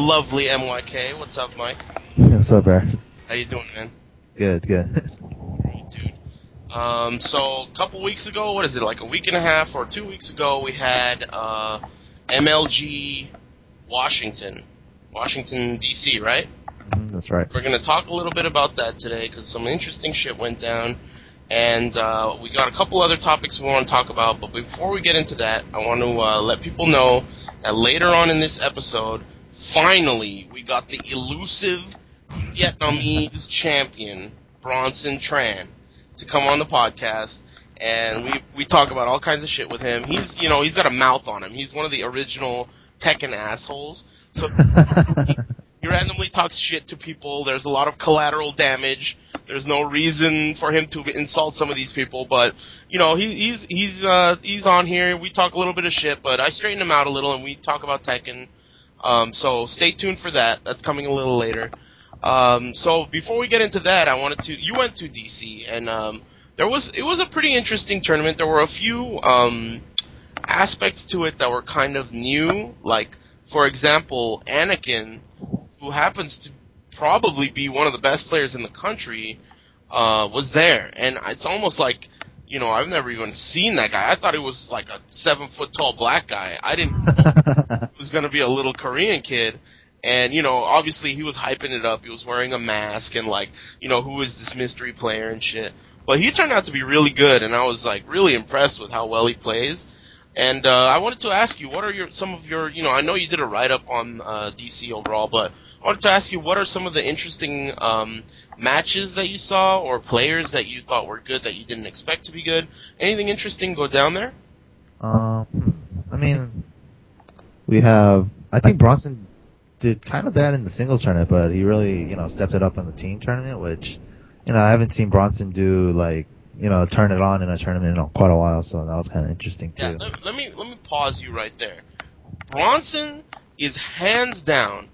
lovely MYK. What's up, Mike? What's up, Aris? How you doing, man? Good, good. Dude. Um, so a couple weeks ago, what is it, like a week and a half or two weeks ago, we had uh, MLG Washington, Washington D.C., right? Mhm, That's right. We're going to talk a little bit about that today because some interesting shit went down. And uh, we got a couple other topics we want to talk about. But before we get into that, I want to uh, let people know that later on in this episode, finally, we got the elusive Vietnamese champion, Bronson Tran, to come on the podcast. And we, we talk about all kinds of shit with him. He's, you know, he's got a mouth on him. He's one of the original Tekken assholes. So he randomly talks shit to people. There's a lot of collateral damage. There's no reason for him to insult some of these people, but you know he, he's he's uh, he's on here. We talk a little bit of shit, but I straighten him out a little, and we talk about Tekken. Um, so stay tuned for that. That's coming a little later. Um, so before we get into that, I wanted to. You went to DC, and um, there was it was a pretty interesting tournament. There were a few um, aspects to it that were kind of new, like for example, Anakin who happens to probably be one of the best players in the country, uh, was there, and it's almost like, you know, I've never even seen that guy. I thought he was like a seven foot tall black guy. I didn't he was going to be a little Korean kid. And you know, obviously he was hyping it up. He was wearing a mask and like, you know, who is this mystery player and shit. But he turned out to be really good, and I was like really impressed with how well he plays. And uh, I wanted to ask you, what are your some of your, you know, I know you did a write up on uh, DC overall, but I wanted to ask you, what are some of the interesting um, matches that you saw, or players that you thought were good that you didn't expect to be good? Anything interesting go down there? um, I mean, we have. I think Bronson did kind of bad in the singles tournament, but he really, you know, stepped it up in the team tournament, which, you know, I haven't seen Bronson do like, you know, turn it on in a tournament in on quite a while, so that was kind of interesting too. Yeah, let, let me let me pause you right there. Bronson is hands down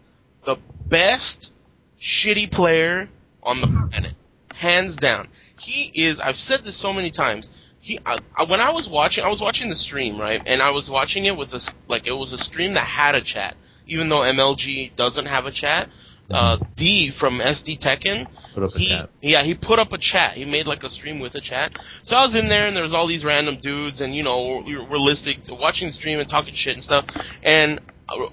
the best shitty player on the planet. Hands down. He is. I've said this so many times. He, I, I, when I was watching, I was watching the stream, right, and I was watching it with a like it was a stream that had a chat, even though MLG doesn't have a chat. Uh, D from SD Tekken, Put up a he, chat. yeah, he put up a chat. He made like a stream with a chat. So I was in there, and there was all these random dudes, and you know, we were, we're listening, to, watching the stream and talking shit and stuff. And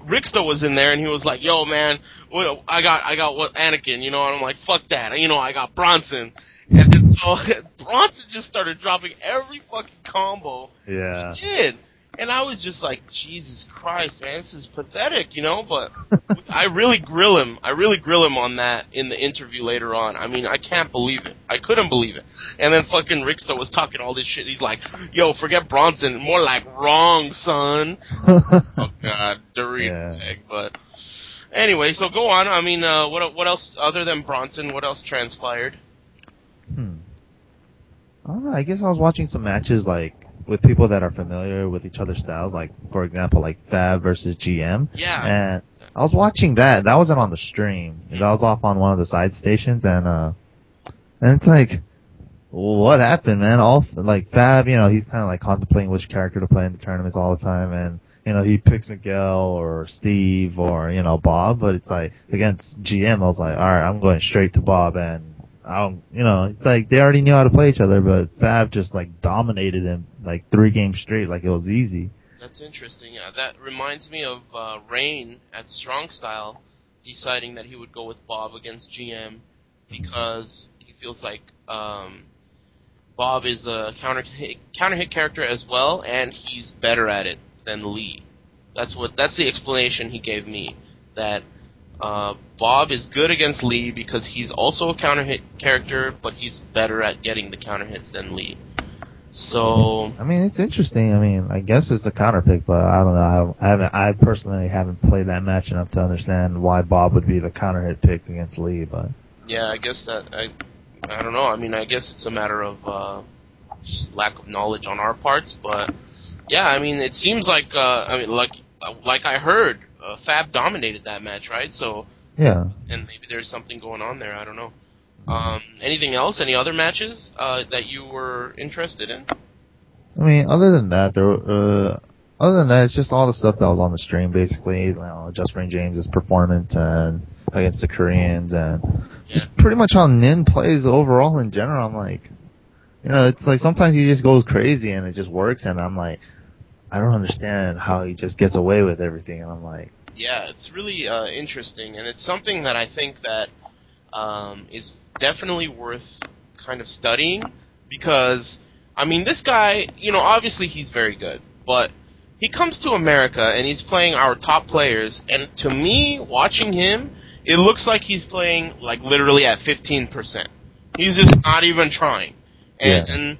Rickster was in there, and he was like, "Yo, man, what, I got, I got what Anakin, you know?" And I'm like, "Fuck that, you know, I got Bronson." And then so Bronson just started dropping every fucking combo Yeah. he did. And I was just like, Jesus Christ, man, this is pathetic, you know? But I really grill him. I really grill him on that in the interview later on. I mean, I can't believe it. I couldn't believe it. And then fucking Rickster was talking all this shit. He's like, yo, forget Bronson. More like wrong, son. Oh, God. Dirty Yeah. But anyway, so go on. I mean, uh, what, what else, other than Bronson, what else transpired? Hmm. I don't know. I guess I was watching some matches like with people that are familiar with each other's styles, like for example, like Fab versus GM. Yeah. And I was watching that. That wasn't on the stream. That was off on one of the side stations, and uh, and it's like, what happened, man? All like Fab, you know, he's kind of like contemplating which character to play in the tournaments all the time, and you know, he picks Miguel or Steve or you know Bob, but it's like against GM, I was like, all right, I'm going straight to Bob, and I don't, you know, it's like they already knew how to play each other, but Fab just like dominated him like three games straight, like it was easy. That's interesting. Yeah, that reminds me of uh, Rain at Strong Style deciding that he would go with Bob against GM because he feels like um, Bob is a counter hit, counter hit character as well, and he's better at it than Lee. That's what that's the explanation he gave me. That uh, Bob is good against Lee because he's also a counter hit character, but he's better at getting the counter hits than Lee. So I mean, it's interesting. I mean, I guess it's the counter pick, but I don't know. I haven't, I personally haven't played that match enough to understand why Bob would be the counter hit pick against Lee, but. Yeah, I guess that I I don't know. I mean, I guess it's a matter of uh, lack of knowledge on our parts, but yeah, I mean, it seems like uh, I mean, like like I heard, uh, Fab dominated that match, right? So, Yeah. and maybe there's something going on there. I don't know. Um, anything else? Any other matches uh, that you were interested in? I mean, other than that, there, uh, other than that, it's just all the stuff that was on the stream, basically. You know, Justframe James' performance and against the Koreans, and Yeah. just pretty much how Nin plays overall in general. I'm like, you know, it's like sometimes he just goes crazy and it just works, and I'm like, I don't understand how he just gets away with everything, and I'm like, Yeah, it's really uh, interesting, and it's something that I think that um, is definitely worth kind of studying because I mean, this guy, you know, obviously he's very good, but he comes to America and he's playing our top players, and to me, watching him, it looks like he's playing like literally at 15%. He's just not even trying, and. Yeah. and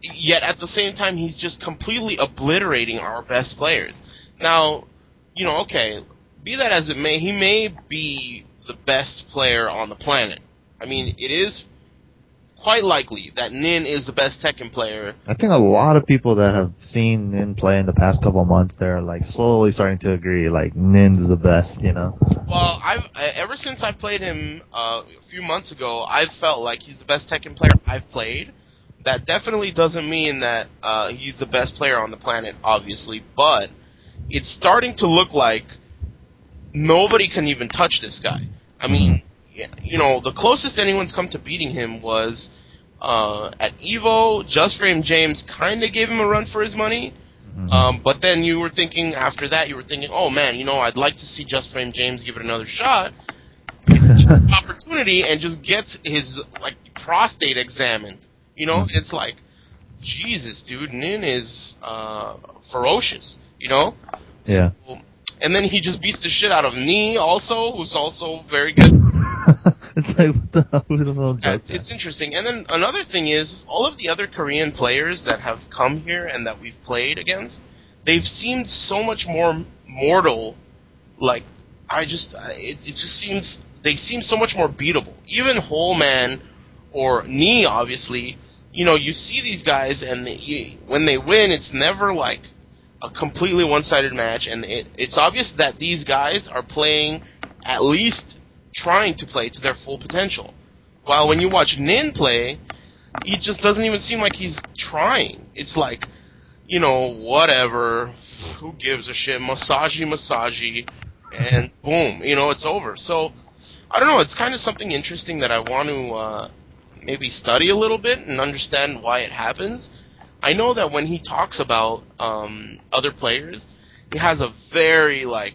Yet at the same time, he's just completely obliterating our best players. Now, you know, okay, be that as it may, he may be the best player on the planet. I mean, it is quite likely that Nin is the best Tekken player. I think a lot of people that have seen Nin play in the past couple of months, they're like slowly starting to agree, like Nin's the best, you know? Well, I've uh, ever since I played him uh, a few months ago, I've felt like he's the best Tekken player I've played. That definitely doesn't mean that uh, he's the best player on the planet, obviously, but it's starting to look like nobody can even touch this guy. I mean, yeah, you know, the closest anyone's come to beating him was uh, at Evo. Just Frame James kind of gave him a run for his money. Mhm. Um, but then you were thinking after that, you were thinking, oh man, you know, I'd like to see Just Frame James give it another shot, opportunity, and just gets his like prostate examined. You know, Mhm. it's like, Jesus, dude, Nin is uh, ferocious. You know. Yeah. So- and then he just beats the shit out of Knee, also, who's also very good. It's like, what the hell? Hell Yeah, it's, interesting. And then another thing is, all of the other Korean players that have come here and that we've played against, they've seemed so much more mortal. Like, I just, it, it just seems, they seem so much more beatable. Even Holman or Knee, obviously, you know, you see these guys and they, you, when they win, it's never like a completely one-sided match, and it, it's obvious that these guys are playing at least trying to play to their full potential. While when you watch Nin play, he just doesn't even seem like he's trying. It's like, you know, whatever. Who gives a shit? Massagey, massagey, and boom, you know, it's over. So, I don't know. It's kind of something interesting that I want to uh, maybe study a little bit and understand why it happens. I know that when he talks about um, other players, he has a very like,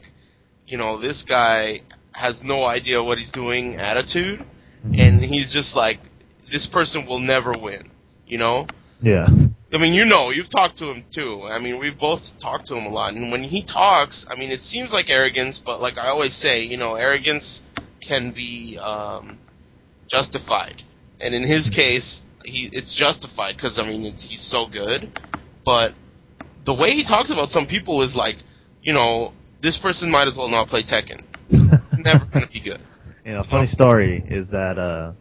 you know, this guy has no idea what he's doing attitude, and he's just like, this person will never win, you know. Yeah. I mean, you know, you've talked to him too. I mean, we've both talked to him a lot, and when he talks, I mean, it seems like arrogance, but like I always say, you know, arrogance can be um, justified, and in his case, he it's justified because I mean, it's he's so good, but the way he talks about some people is like, you know, this person might as well not play Tekken. Never gonna be good. You know, funny story is that uh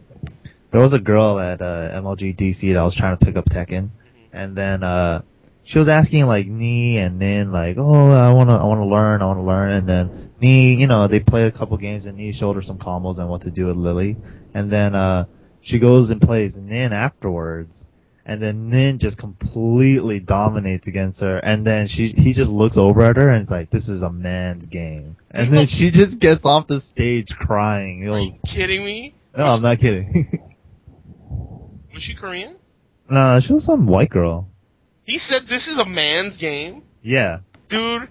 there was a girl at uh MLG DC that I was trying to pick up Tekken and then uh she was asking like me and Nin like, Oh, I wanna I wanna learn, I wanna learn and then Knee, you know, they played a couple games and Knee showed her some combos and what to do with Lily. And then uh she goes and plays Nin afterwards and then Nin just completely dominates against her and then she he just looks over at her and is like, This is a man's game. And then she just gets off the stage crying. It Are was you kidding me? no, I'm not kidding. Was she Korean? no, she was some white girl. He said this is a man's game. Yeah. Dude,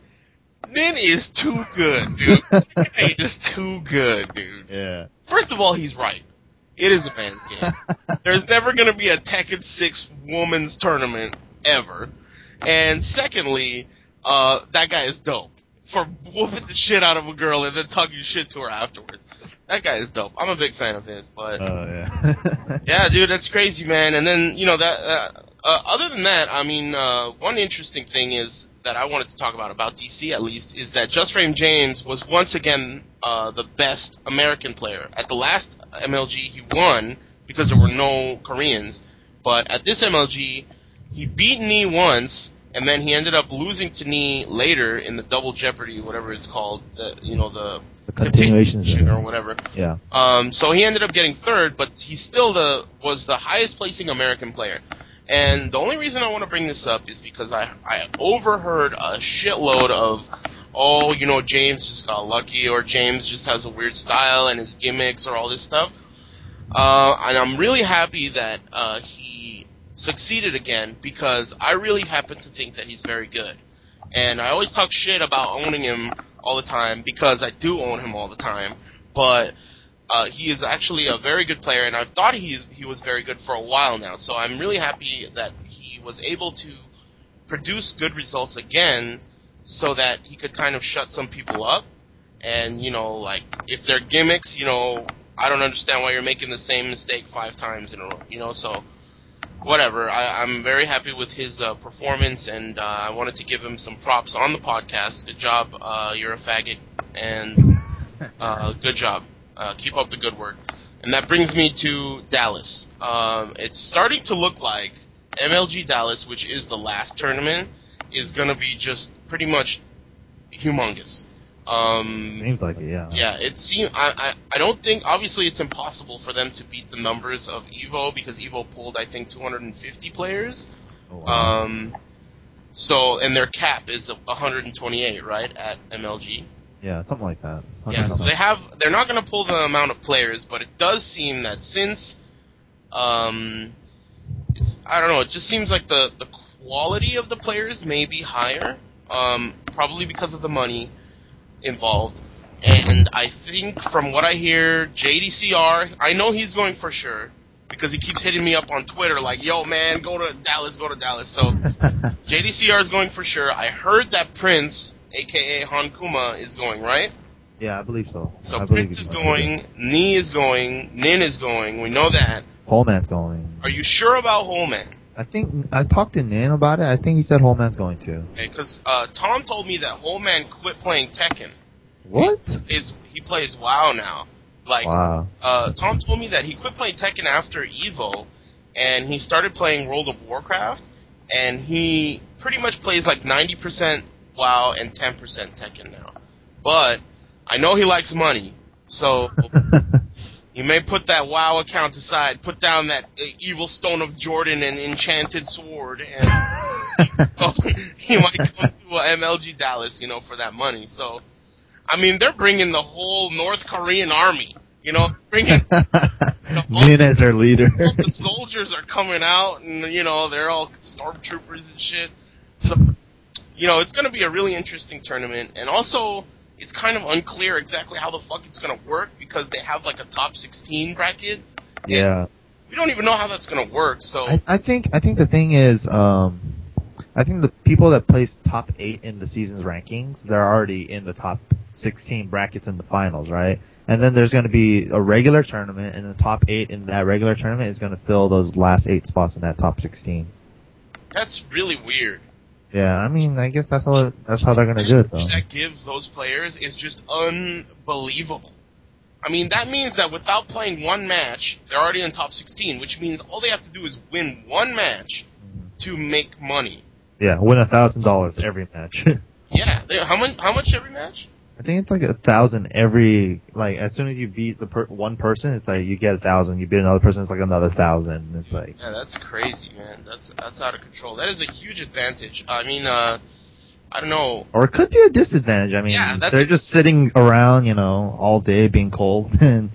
Nin is too good, dude. Guy is too good, dude. Yeah. First of all, he's right. It is a man's game. There's never going to be a Tekken 6 women's tournament ever. And secondly, uh, that guy is dope. For whooping the shit out of a girl and then talking shit to her afterwards. That guy is dope. I'm a big fan of his, but Oh yeah. yeah, dude, that's crazy, man. And then you know that. Uh, uh, other than that, I mean, uh, one interesting thing is that I wanted to talk about about DC at least is that Just Frame James was once again uh, the best American player. At the last MLG, he won because there were no Koreans, but at this MLG, he beat Knee once. And then he ended up losing to Knee later in the double jeopardy, whatever it's called, the you know the The continuation or whatever. yeah. Um, so he ended up getting third, but he still the was the highest placing American player. And the only reason I want to bring this up is because I I overheard a shitload of, oh, you know, James just got lucky, or James just has a weird style and his gimmicks, or all this stuff. Uh, and I'm really happy that uh, he succeeded again because I really happen to think that he's very good. And I always talk shit about owning him all the time because I do own him all the time. But uh, he is actually a very good player, and I've thought he's, he was very good for a while now. So I'm really happy that he was able to produce good results again so that he could kind of shut some people up. And, you know, like, if they're gimmicks, you know, I don't understand why you're making the same mistake five times in a row, you know, so whatever. I, I'm very happy with his uh, performance, and uh, I wanted to give him some props on the podcast. Good job. Uh, you're a faggot, and uh, good job. Uh, keep up the good work. And that brings me to Dallas. Um, it's starting to look like MLG Dallas, which is the last tournament, is going to be just pretty much humongous. Um, Seems like it, yeah. yeah, it seem I, I I don't think obviously it's impossible for them to beat the numbers of Evo because Evo pulled I think 250 players. Oh, wow. Um, so and their cap is 128, right, at MLG. Yeah, something like that. Yeah, so they have they're not going to pull the amount of players, but it does seem that since um it's I don't know, it just seems like the the quality of the players may be higher um probably because of the money involved. And I think from what I hear, JDCR, I know he's going for sure because he keeps hitting me up on Twitter like, "Yo, man, go to Dallas, go to Dallas." So JDCR is going for sure. I heard that Prince, aka Han Kuma, is going, right? yeah, I believe so. So I Prince is going, Knee is going, Nin is going. We know that. Holman's going. Are you sure about Holman? I think I talked to Nan about it. I think he said Holman's going too. Because uh, Tom told me that Holman quit playing Tekken. What? Is he plays WoW now? Like Wow. uh, Tom told me that he quit playing Tekken after Evo, and he started playing World of Warcraft, and he pretty much plays like 90% WoW and 10% Tekken now. But I know he likes money, so you may put that WoW account aside, put down that uh, evil Stone of Jordan and enchanted sword, and he might come to uh, MLG Dallas, you know, for that money. So, I mean, they're bringing the whole North Korean army, you know, bringing Min as their leader. all the soldiers are coming out, and you know they're all stormtroopers and shit. So, you know, it's going to be a really interesting tournament, and also it's kind of unclear exactly how the fuck it's going to work because they have like a top 16 bracket. yeah. We don't even know how that's going to work. So, I, I think I think the thing is, um, I think the people that place top eight in the season's rankings, they're already in the top sixteen brackets in the finals, right? And then there's going to be a regular tournament, and the top eight in that regular tournament is going to fill those last eight spots in that top sixteen. that's really weird. Yeah, I mean, I guess that's how that's how they're to do it, though. that gives those players is just unbelievable. I mean, that means that without playing one match, they're already in top 16, which means all they have to do is win one match to make money. Yeah, win a thousand dollars every match. Yeah, they, how much? How much every match? I think it's like a thousand every like as soon as you beat the per- one person, it's like you get a thousand. You beat another person, it's like another thousand. It's like Yeah, that's crazy, man. That's that's out of control. That is a huge advantage. I mean, uh, I don't know. or it could be a disadvantage. I mean, Yeah, they're just sitting around, you know, all day being cold, and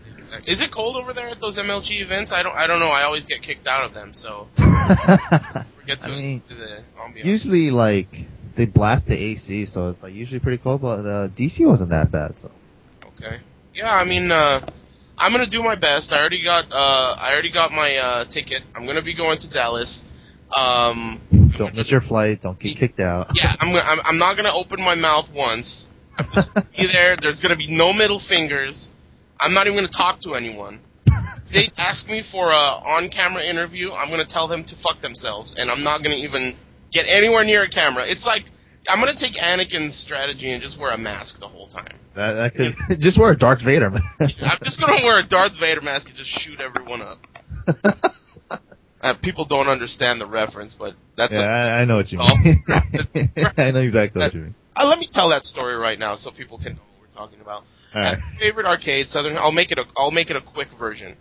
Is it cold over there at those MLG events? I don't. I don't know. I always get kicked out of them, so I mean, to the usually like they blast the AC, so it's like usually pretty cold. But uh, DC wasn't that bad, so Okay. Yeah, I mean, uh, I'm gonna do my best. I already got. Uh, I already got my uh, ticket. I'm gonna be going to Dallas. Um, don't miss your flight. Don't get kicked out. yeah, I'm, gonna, I'm. I'm not gonna open my mouth once. I'm just gonna be there. There's gonna be no middle fingers. I'm not even gonna talk to anyone. If they ask me for a on-camera interview, I'm gonna tell them to fuck themselves, and I'm not gonna even get anywhere near a camera. It's like I'm gonna take Anakin's strategy and just wear a mask the whole time. That, that could just wear a Darth Vader. I'm just gonna wear a Darth Vader mask and just shoot everyone up. Uh, people don't understand the reference, but that's. yeah, A, I, I know what you mean. I know exactly what you mean. uh, let me tell that story right now so people can know what we're talking about. Right. At favorite arcade, Southern. I'll make it a. I'll make it a quick version.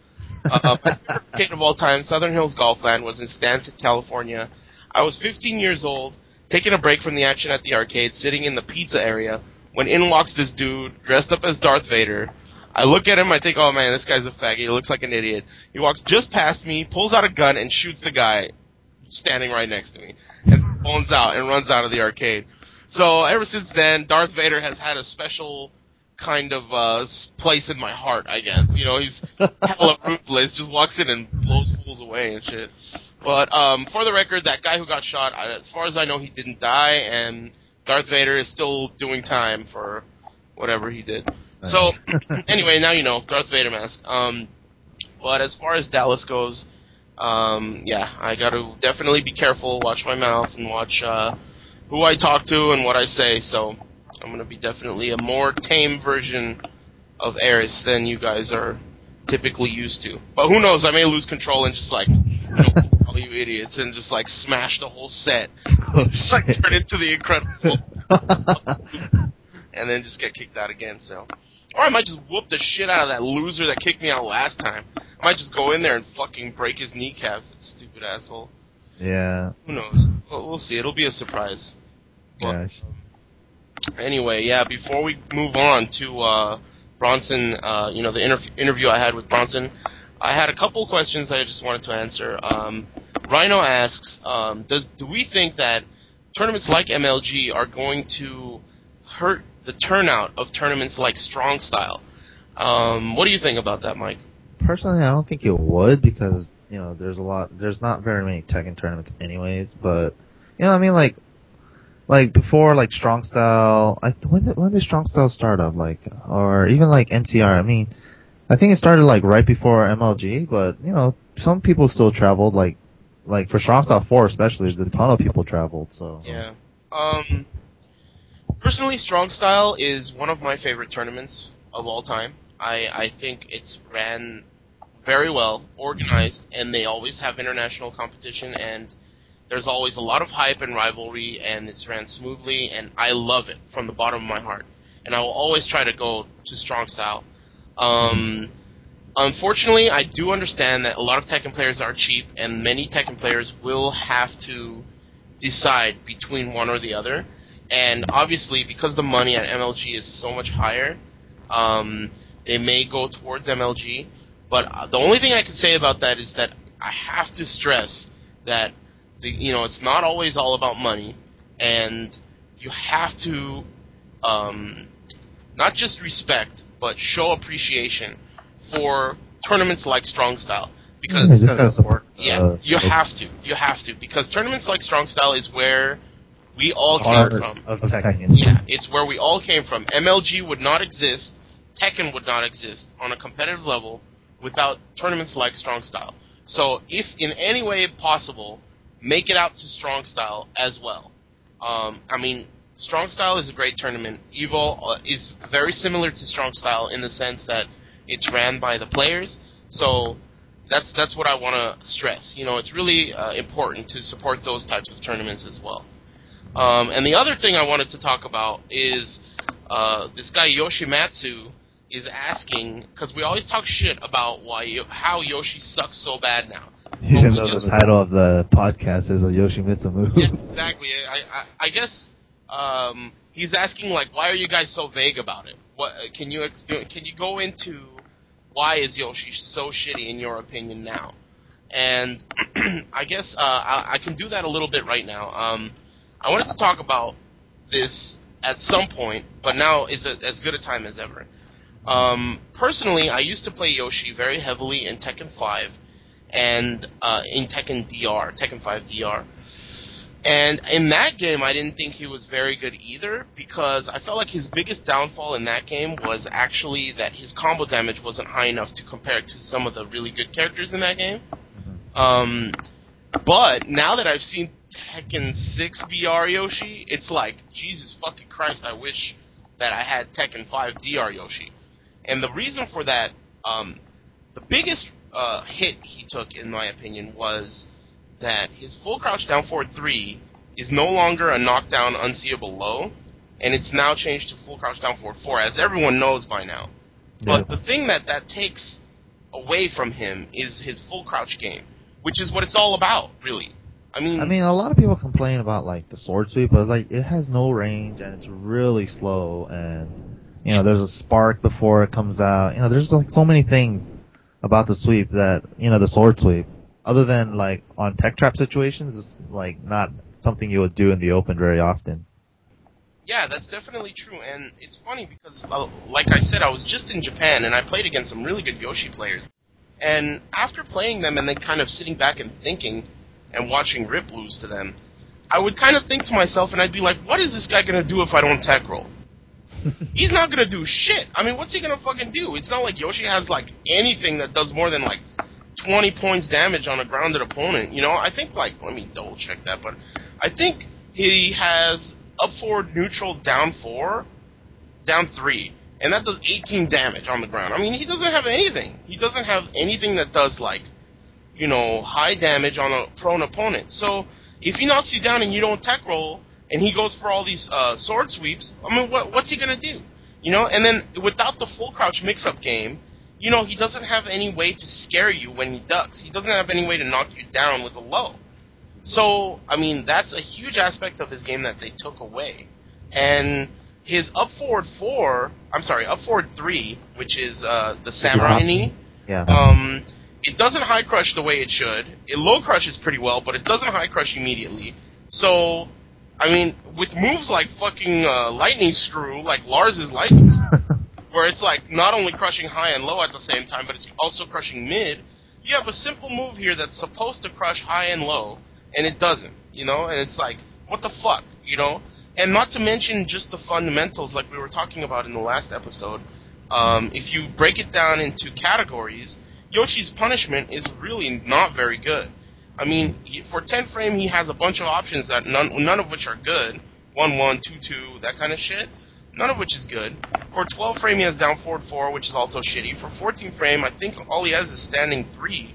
uh, my favorite arcade of all time, Southern Hills Golf Land, was in Stanton, California. I was 15 years old, taking a break from the action at the arcade, sitting in the pizza area, when in walks this dude dressed up as Darth Vader. I look at him, I think, oh man, this guy's a faggot. He looks like an idiot. He walks just past me, pulls out a gun, and shoots the guy standing right next to me, and phones out and runs out of the arcade. So ever since then, Darth Vader has had a special kind of uh, place in my heart, I guess. You know, he's hella ruthless, just walks in and blows fools away and shit. But um, for the record, that guy who got shot, as far as I know, he didn't die, and Darth Vader is still doing time for whatever he did. So anyway, now you know Darth Vader mask. Um, but as far as Dallas goes, um, yeah, I got to definitely be careful, watch my mouth, and watch uh, who I talk to and what I say. So I'm gonna be definitely a more tame version of Aris than you guys are typically used to. But who knows? I may lose control and just like you know, all you idiots and just like smash the whole set, oh, just like turn into the Incredible, and then just get kicked out again. So, or I might just whoop the shit out of that loser that kicked me out last time. I might just go in there and fucking break his kneecaps. That stupid asshole. yeah. Who knows? We'll, we'll see. It'll be a surprise. But, Yeah. anyway, yeah. Before we move on to uh, Bronson, uh, you know, the interv- interview I had with Bronson, I had a couple questions I just wanted to answer. Um, Rhino asks, um, does do we think that tournaments like MLG are going to hurt the turnout of tournaments like Strong Style? Um, what do you think about that, Mike? Personally, I don't think it would because you know there's a lot. There's not very many Tekken tournaments, anyways. But you know, I mean, like, like before, like Strong Style. I when did when did Strong Style start up? Like, or even like NCR. I mean, I think it started like right before MLG. But you know, some people still traveled. Like, like for Strong Style Four, especially, a ton of people traveled. So Yeah. Um, personally, Strong Style is one of my favorite tournaments of all time. I, I think it's ran very well, organized, and they always have international competition, and there's always a lot of hype and rivalry, and it's ran smoothly, and I love it from the bottom of my heart. And I will always try to go to Strong Style. Um, unfortunately, I do understand that a lot of Tekken players are cheap, and many Tekken players will have to decide between one or the other. And obviously, because the money at MLG is so much higher, um, they may go towards MLG. But uh, the only thing I can say about that is that I have to stress that the, you know it's not always all about money, and you have to um, not just respect but show appreciation for tournaments like Strong Style because you just gotta support. yeah, uh, you have to. You have to because tournaments like Strong Style is where we all art came from. of Tekken. Yeah, it's where we all came from. MLG would not exist, Tekken would not exist on a competitive level without tournaments like Strong Style. So, if in any way possible, make it out to Strong Style as well. Um, I mean, Strong Style is a great tournament. Evo uh, is very similar to Strong Style in the sense that it's ran by the players. So that's that's what I want to stress. You know, it's really uh, important to support those types of tournaments as well. Um, and the other thing I wanted to talk about is uh, this guy Yoshimitsu is asking because we always talk shit about why how Yoshi sucks so bad now. Even we though just- the title of the podcast is a Yoshimitsu move. Yeah, exactly. I, I, I guess um, he's asking like, why are you guys so vague about it? What can you ex- can you go into why is Yoshi so shitty in your opinion now? And I guess uh, I, I can do that a little bit right now. Um, I wanted to talk about this at some point, but now is a, as good a time as ever. Um, personally, I used to play Yoshi very heavily in Tekken 5 and uh, in Tekken DR, Tekken 5 DR. And in that game, I didn't think he was very good either because I felt like his biggest downfall in that game was actually that his combo damage wasn't high enough to compare to some of the really good characters in that game. Um, but now that I've seen Tekken 6 BR Yoshi, it's like, Jesus fucking Christ, I wish that I had Tekken 5 DR Yoshi. And the reason for that, um, the biggest uh, hit he took, in my opinion, was that his full crouch down forward 3 is no longer a knockdown unseeable low, and it's now changed to full crouch down forward 4, as everyone knows by now. But the thing that that takes away from him is his full crouch game, which is what it's all about, really. I mean, I mean, a lot of people complain about like the sword sweep, but like it has no range and it's really slow, and you know, there's a spark before it comes out. You know, there's like so many things about the sweep that you know the sword sweep, other than like on tech trap situations, it's like not something you would do in the open very often. Yeah, that's definitely true, and it's funny because, uh, like I said, I was just in Japan and I played against some really good Yoshi players. And after playing them and then kind of sitting back and thinking and watching Rip lose to them, I would kind of think to myself and I'd be like, what is this guy gonna do if I don't tech roll? He's not gonna do shit. I mean, what's he gonna fucking do? It's not like Yoshi has like anything that does more than like 20 points damage on a grounded opponent. You know, I think like let me double check that, but I think he has up forward neutral down four, down three, and that does 18 damage on the ground. I mean, he doesn't have anything. He doesn't have anything that does like, you know, high damage on a prone opponent. So if he knocks you down and you don't tech roll, and he goes for all these uh, sword sweeps, I mean, what, what's he gonna do? You know, and then without the full crouch mix-up game, you know, he doesn't have any way to scare you when he ducks. He doesn't have any way to knock you down with a low. So, I mean, that's a huge aspect of his game that they took away. And his up forward four, I'm sorry, up forward three, which is uh, the samurai knee. Yeah. Um, it doesn't high crush the way it should. It low crushes pretty well, but it doesn't high crush immediately. So, I mean, with moves like fucking uh, lightning screw, like Lars's lightning, screw, where it's like not only crushing high and low at the same time, but it's also crushing mid. You have a simple move here that's supposed to crush high and low, and it doesn't. You know, and it's like, what the fuck, you know? And not to mention just the fundamentals, like we were talking about in the last episode. Um, if you break it down into categories, Yoshi's punishment is really not very good. I mean, for 10 frame, he has a bunch of options that none, none of which are good. 1 1, 2 2, that kind of shit. None of which is good. For 12 frame, he has down forward 4, which is also shitty. For 14 frame, I think all he has is standing 3.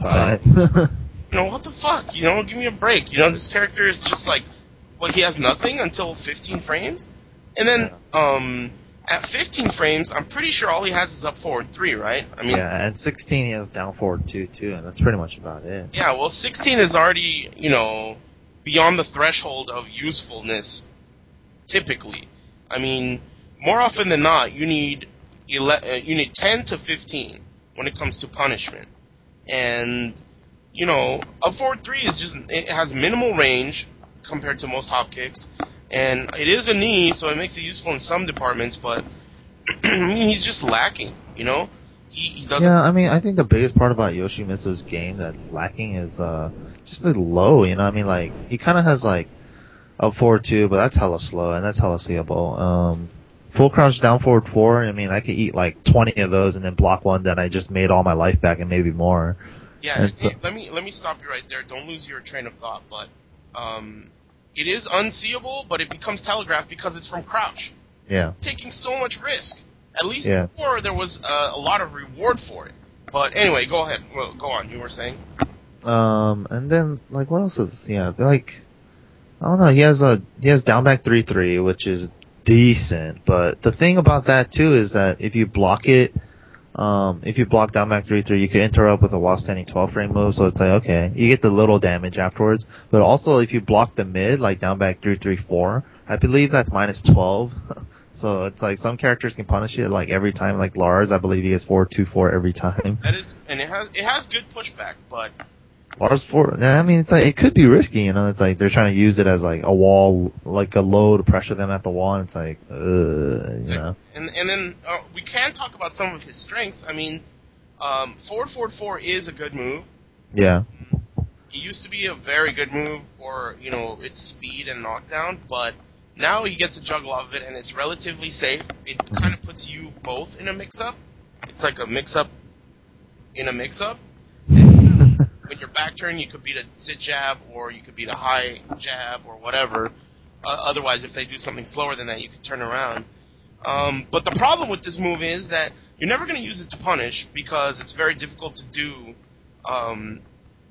Alright. You know, what the fuck? You know, give me a break. You know, this character is just like, well, he has nothing until 15 frames? And then, um, at 15 frames, I'm pretty sure all he has is up forward 3, right? I mean, yeah, and 16 he has down forward 2 too, and that's pretty much about it. Yeah, well, 16 is already, you know, beyond the threshold of usefulness, typically. I mean, more often than not, you need ele- uh, you need 10 to 15 when it comes to punishment. And, you know, a forward 3 is just, it has minimal range compared to most hop kicks. And it is a knee, so it makes it useful in some departments, but he's just lacking, you know? He, he doesn't. Yeah, I mean, I think the biggest part about Yoshimitsu's game that's lacking is uh just the low. You know, I mean, like he kind of has like up forward two, but that's hella slow and that's hella seeable. Um, full crouch down forward four. I mean, I could eat like twenty of those and then block one that I just made all my life back and maybe more. Yeah, And so- it- let me let me stop you right there. Don't lose your train of thought. But um, it is unseeable, but it becomes telegraphed because it's from crouch. Yeah. Taking so much risk. At least Yeah. before there was uh, a lot of reward for it. But anyway, go ahead. Well, go on. You were saying. Um, and then like what else is yeah like I don't know. He has a he has down back three three, which is decent. But the thing about that too is that if you block it, um, if you block down back three three, you can interrupt with a while standing twelve frame move. So it's like okay, you get the little damage afterwards. But also if you block the mid like down back three three four, I believe that's minus twelve. so it's like some characters can punish it like every time. Like Lars, I believe he gets four two four every time. That is, and it has it has good pushback, but Lars four. I mean, it's like it could be risky, you know. It's like they're trying to use it as like a wall, like a low to pressure them at the wall. And it's like, uh, you know. And and then uh, we can talk about some of his strengths. I mean, um, forward forward four is a good move. Yeah, It used to be a very good move for you know its speed and knockdown, but now he gets a juggle off of it, and it's relatively safe. It kind of puts you both in a mix-up. It's like a mix-up in a mix-up. When you're back turn, you could beat a sit jab, or you could beat a high jab, or whatever. Uh, otherwise, if they do something slower than that, you could turn around. Um, but the problem with this move is that you're never going to use it to punish because it's very difficult to do um,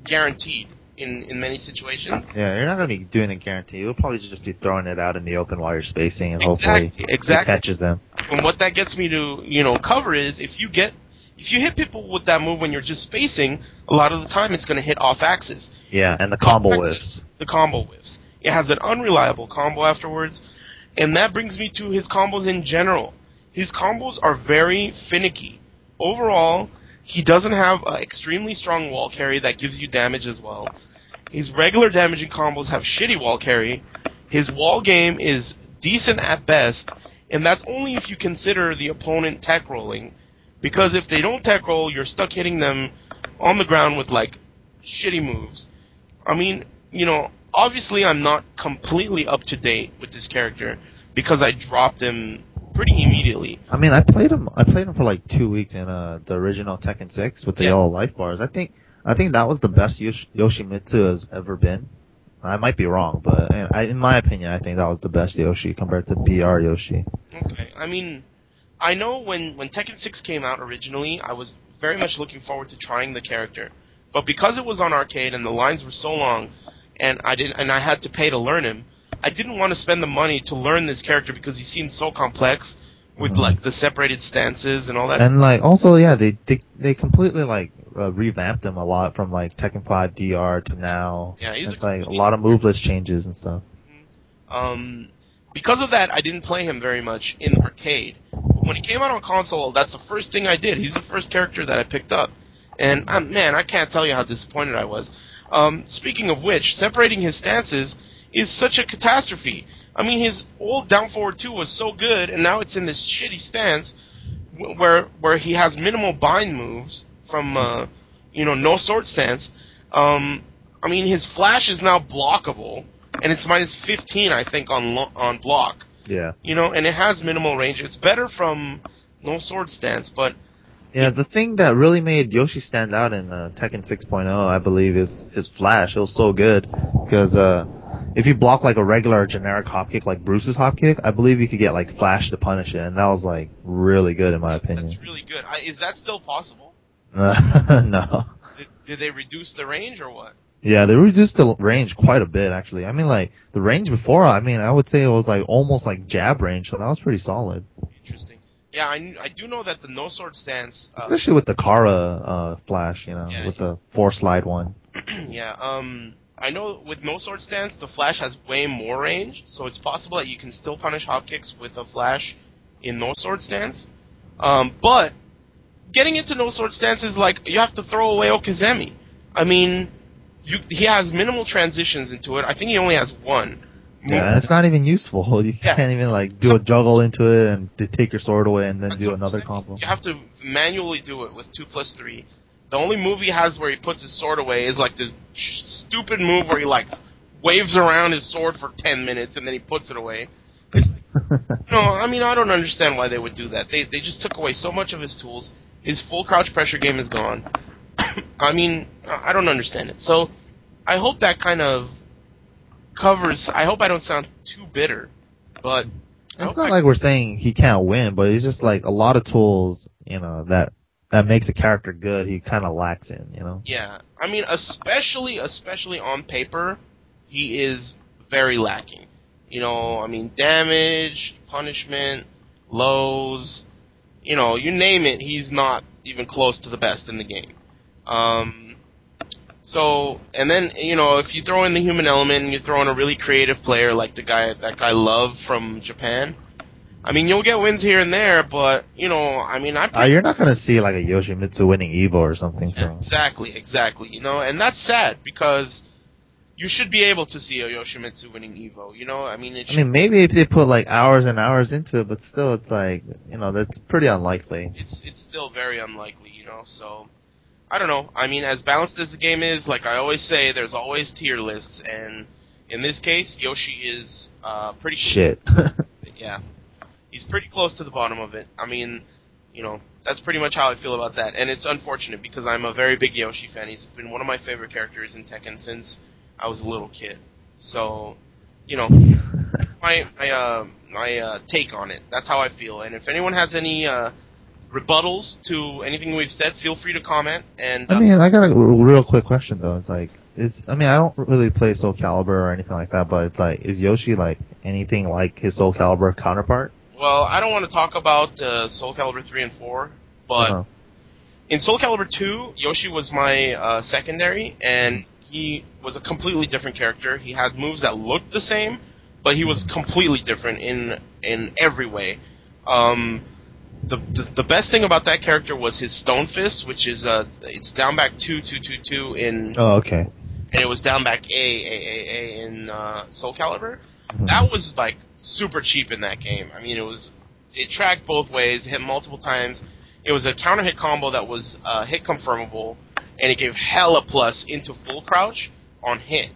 guaranteed in, in many situations. yeah. You're not gonna be doing a guarantee. You'll probably just be throwing it out in the open while you're spacing, and hopefully Exactly, exactly. it catches them. And what that gets me to you know cover is if you get if you hit people with that move when you're just spacing, a lot of the time it's going to hit off axis. Yeah, and the combo Off whiffs. The combo whiffs. It has an unreliable combo afterwards, and that brings me to his combos in general. His combos are very finicky. Overall, he doesn't have an extremely strong wall carry that gives you damage as well. His regular damaging combos have shitty wall carry. His wall game is decent at best, and that's only if you consider the opponent tech rolling. Because if they don't tech roll, you're stuck hitting them on the ground with like shitty moves. I mean, you know, obviously I'm not completely up to date with this character because I dropped him pretty immediately. I mean, I played him. I played him for like two weeks in uh, the original Tekken 6 with the Yeah. yellow life bars. I think I think that was the best Yosh- Yoshimitsu has ever been. I might be wrong, but uh, I, in my opinion, I think that was the best Yoshi compared to BR Yoshi. Okay. I mean, I know when when Tekken 6 came out originally, I was very much looking forward to trying the character. But because it was on arcade and the lines were so long and I didn't and I had to pay to learn him, I didn't want to spend the money to learn this character because he seemed so complex with Mhm. like the separated stances and all that. And like also, yeah, they they they completely like uh, revamped him a lot from like Tekken 5 DR to now. Yeah, he's a like a lot of move list changes and stuff. Um, because of that, I didn't play him very much in arcade. When he came out on console, that's the first thing I did. He's the first character that I picked up, and um, man, I can't tell you how disappointed I was. Um, speaking of which, separating his stances is such a catastrophe. I mean, his old down forward two was so good, and now it's in this shitty stance where where he has minimal bind moves from uh, you know no sword stance. Um, I mean, his flash is now blockable, and it's minus 15, I think, on lo- on block. Yeah. You know, and it has minimal range. It's better from no sword stance, but Yeah, the thing that really made Yoshi stand out in uh, Tekken 6.0, I believe, is his flash. It was so good because uh, if you block like a regular generic hop kick, like Bruce's hop kick, I believe you could get like flash to punish it, and that was like really good in my opinion. that's really good. I, is that still possible? no. Did, did they reduce the range or what? Yeah, they reduced the range quite a bit actually. I mean, like the range before, I mean, I would say it was like almost like jab range, so that was pretty solid, Interesting. Yeah, I, I do know that the no sword stance. Uh, especially with the Kara uh, flash, you know, Yeah. with the four slide one. yeah, um, I know with no sword stance, the flash has way more range, so it's possible that you can still punish hop kicks with a flash in no sword stance. Um, but getting into no sword stance is like you have to throw away okizeme. I mean, you, he has minimal transitions into it. I think he only has one. Yeah, it's not even useful. You Yeah. can't even like do a juggle into it and take your sword away and then do another combo. You have to manually do it with two plus three. The only move he has where he puts his sword away is like this stupid move where he like waves around his sword for ten minutes and then he puts it away. It's, no, I mean I don't understand why they would do that. They they just took away so much of his tools. His full crouch pressure game is gone. I mean I don't understand it. So I hope that kind of covers. I hope I don't sound too bitter, but it's not I- like we're saying he can't win, but it's just like a lot of tools, you know, that that makes a character good. He kind of lacks in, you know. Yeah, I mean, especially especially on paper, he is very lacking. You know, I mean, damage, punishment, lows, you know, you name it, he's not even close to the best in the game. Um, so, and then you know, if you throw in the human element and you throw in a really creative player like the guy that guy Love from Japan, I mean, you'll get wins here and there, but you know, I mean, I Uh, you're not gonna see like a Yoshimitsu winning Evo or something. So Exactly, exactly. You know, and that's sad because you should be able to see a Yoshimitsu winning Evo. You know, I mean, it I mean, maybe if they put like hours and hours into it, but still, it's like you know that's pretty unlikely. it's it's still very unlikely. You know, so I don't know. I mean, as balanced as the game is, like I always say, there's always tier lists, and in this case, Yoshi is uh, pretty Shit. Yeah, he's pretty close to the bottom of it. I mean, you know, that's pretty much how I feel about that, and it's unfortunate because I'm a very big Yoshi fan. He's been one of my favorite characters in Tekken since I was a little kid. So, you know, my my uh, my uh, take on it. That's how I feel. And if anyone has any uh, rebuttals to anything we've said, feel free to comment. And uh, I mean, I got a real quick question though. It's like, is I mean, I don't really play Soul Calibur or anything like that, but it's like, is Yoshi like anything like his Soul Calibur counterpart? well, I don't want to talk about uh, Soul Calibur three and four, but Uh-huh. in Soul Calibur 2, Yoshi was my uh, secondary, and he was a completely different character. He had moves that looked the same, but he was completely different in in every way. Um, the, the the best thing about that character was his Stone Fist, which is uh, it's down back two two two two in, Oh, okay. and it was down back A A A A in uh, Soul Calibur. Mhm. That was like super cheap in that game. I mean, it was it tracked both ways, hit multiple times. It was a counter hit combo that was uh, hit confirmable, and it gave hella plus into full crouch on hit.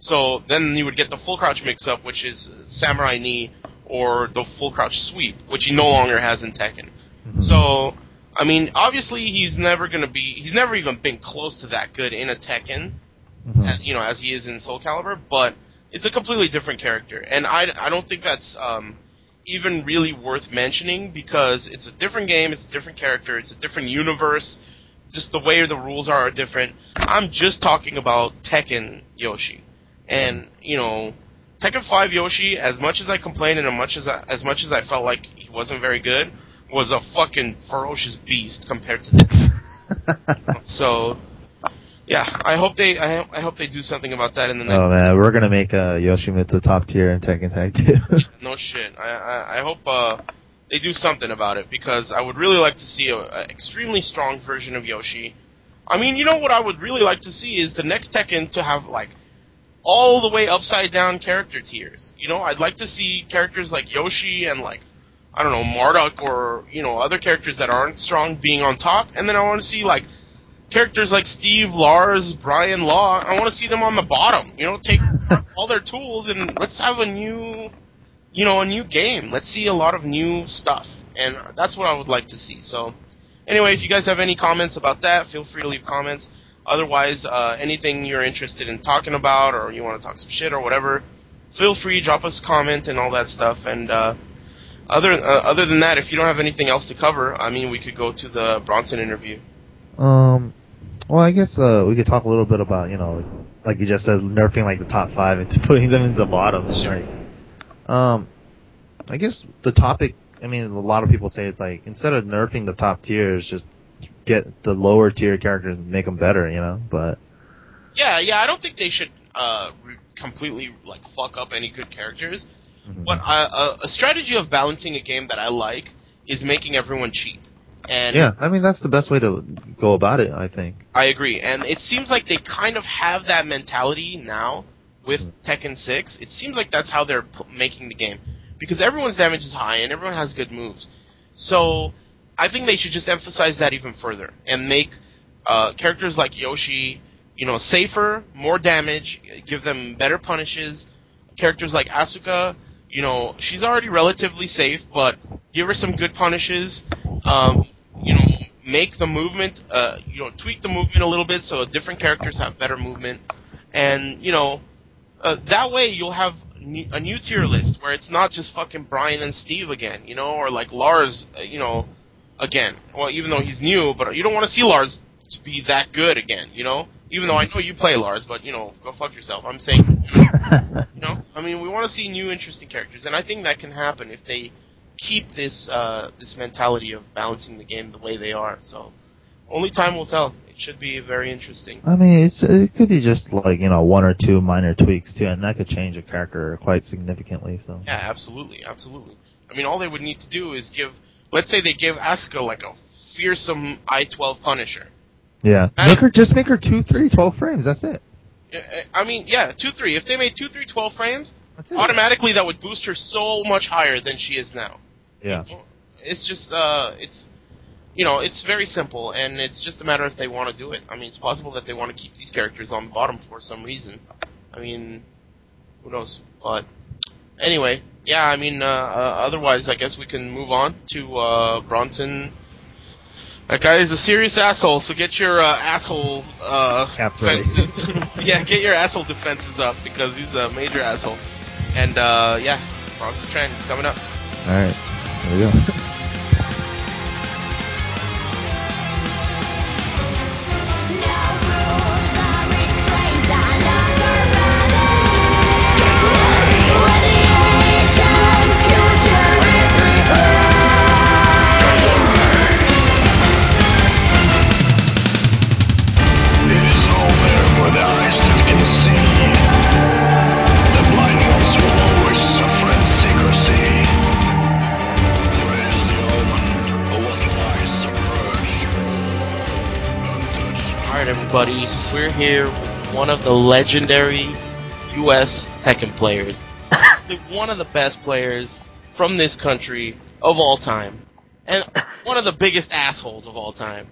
So then you would get the full crouch mix up, which is Samurai Knee, or the full crouch sweep, which he no longer has in Tekken. Mhm. So, I mean, obviously he's never gonna be, he's never even been close to that good in a Tekken, Mhm. as, you know, as he is in Soul Calibur, but it's a completely different character, and I, I don't think that's um, even really worth mentioning because it's a different game, it's a different character, it's a different universe. Just the way the rules are are different. I'm just talking about Tekken Yoshi, and you know, Tekken 5 Yoshi. As much as I complained and as much as I, as much as I felt like he wasn't very good, was a fucking ferocious beast compared to this. So, yeah, I hope they I, I hope they do something about that in the next. oh man, we're gonna make uh, Yoshimitsu top tier in Tekken Tag 2. No shit. I I, I hope uh, they do something about it because I would really like to see a, a extremely strong version of Yoshi. I mean, you know what I would really like to see is the next Tekken to have like all the way upside down character tiers. You know, I'd like to see characters like Yoshi and like I don't know Marduk or you know other characters that aren't strong being on top, and then I want to see like characters like Steve, Lars, Brian, Law. I want to see them on the bottom. You know, take all their tools and let's have a new you know, a new game. Let's see a lot of new stuff, and that's what I would like to see. So, anyway, if you guys have any comments about that, feel free to leave comments. Otherwise, uh, anything you're interested in talking about, or you want to talk some shit or whatever, feel free drop us a comment and all that stuff. And uh, other uh, other than that, if you don't have anything else to cover, I mean, we could go to the Bronson interview. um, well, I guess uh, we could talk a little bit about you know, like you just said, nerfing like the top five and putting them in the bottom. Sure. Like, um, I guess the topic. I mean, a lot of people say it's like instead of nerfing the top tiers, just get the lower tier characters and make them better. You know, but Yeah, yeah, I don't think they should uh, re- completely like fuck up any good characters. Mhm. But uh, a, a strategy of balancing a game that I like is making everyone cheap. And yeah, I mean that's the best way to go about it. I think. I agree. And it seems like they kind of have that mentality now with Mhm. Tekken 6. It seems like that's how they're p- making the game. Because everyone's damage is high and everyone has good moves. So I think they should just emphasize that even further and make uh, characters like Yoshi, you know, safer, more damage, give them better punishes. Characters like Asuka, you know, she's already relatively safe, but give her some good punishes. Um, you know, make the movement, uh, you know, tweak the movement a little bit so different characters have better movement, and you know, uh, that way you'll have a new tier list where it's not just fucking Brian and Steve again, you know, or like Lars, uh, you know, again. Well, even though he's new, but you don't want to see Lars to be that good again, you know. Even though I know you play Lars, but you know, go fuck yourself. I'm saying, you know, I mean, we want to see new, interesting characters, and I think that can happen if they keep this uh, this mentality of balancing the game the way they are. So, only time will tell. It should be very interesting. I mean, it's it could be just like you know one or two minor tweaks too, and that could change a character quite significantly. So Yeah, absolutely, absolutely. I mean, all they would need to do is give, let's say they give Asuka like a fearsome I-12 Punisher. Yeah, I- make her just make her two, three, twelve frames. That's it. I mean, yeah, two three. If they made two three twelve frames, automatically that would boost her so much higher than she is now. Yeah. It's just, uh, it's, you know, it's very simple, and it's just a matter if they want to do it. I mean, it's possible that they want to keep these characters on the bottom for some reason. I mean, who knows? But anyway, yeah. I mean, uh, uh, otherwise, I guess we can move on to uh, Bronson. That guy is a serious asshole, so get your uh, asshole uh, defenses. yeah, get your asshole defenses up because he's a major asshole. And uh, yeah, Bronson Tran is coming up. All right, here we go. here with one of the legendary U.S. Tekken players. One of the best players from this country of all time. And one of the biggest assholes of all time.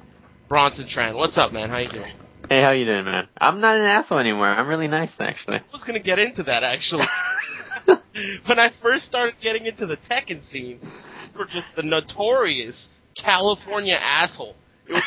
Bronson Tran. What's up, man? How you doing? Hey, how you doing, man? I'm not an asshole anymore. I'm really nice, actually. I was gonna get into that actually. when I first started getting into the Tekken scene, you were just the notorious California asshole. It was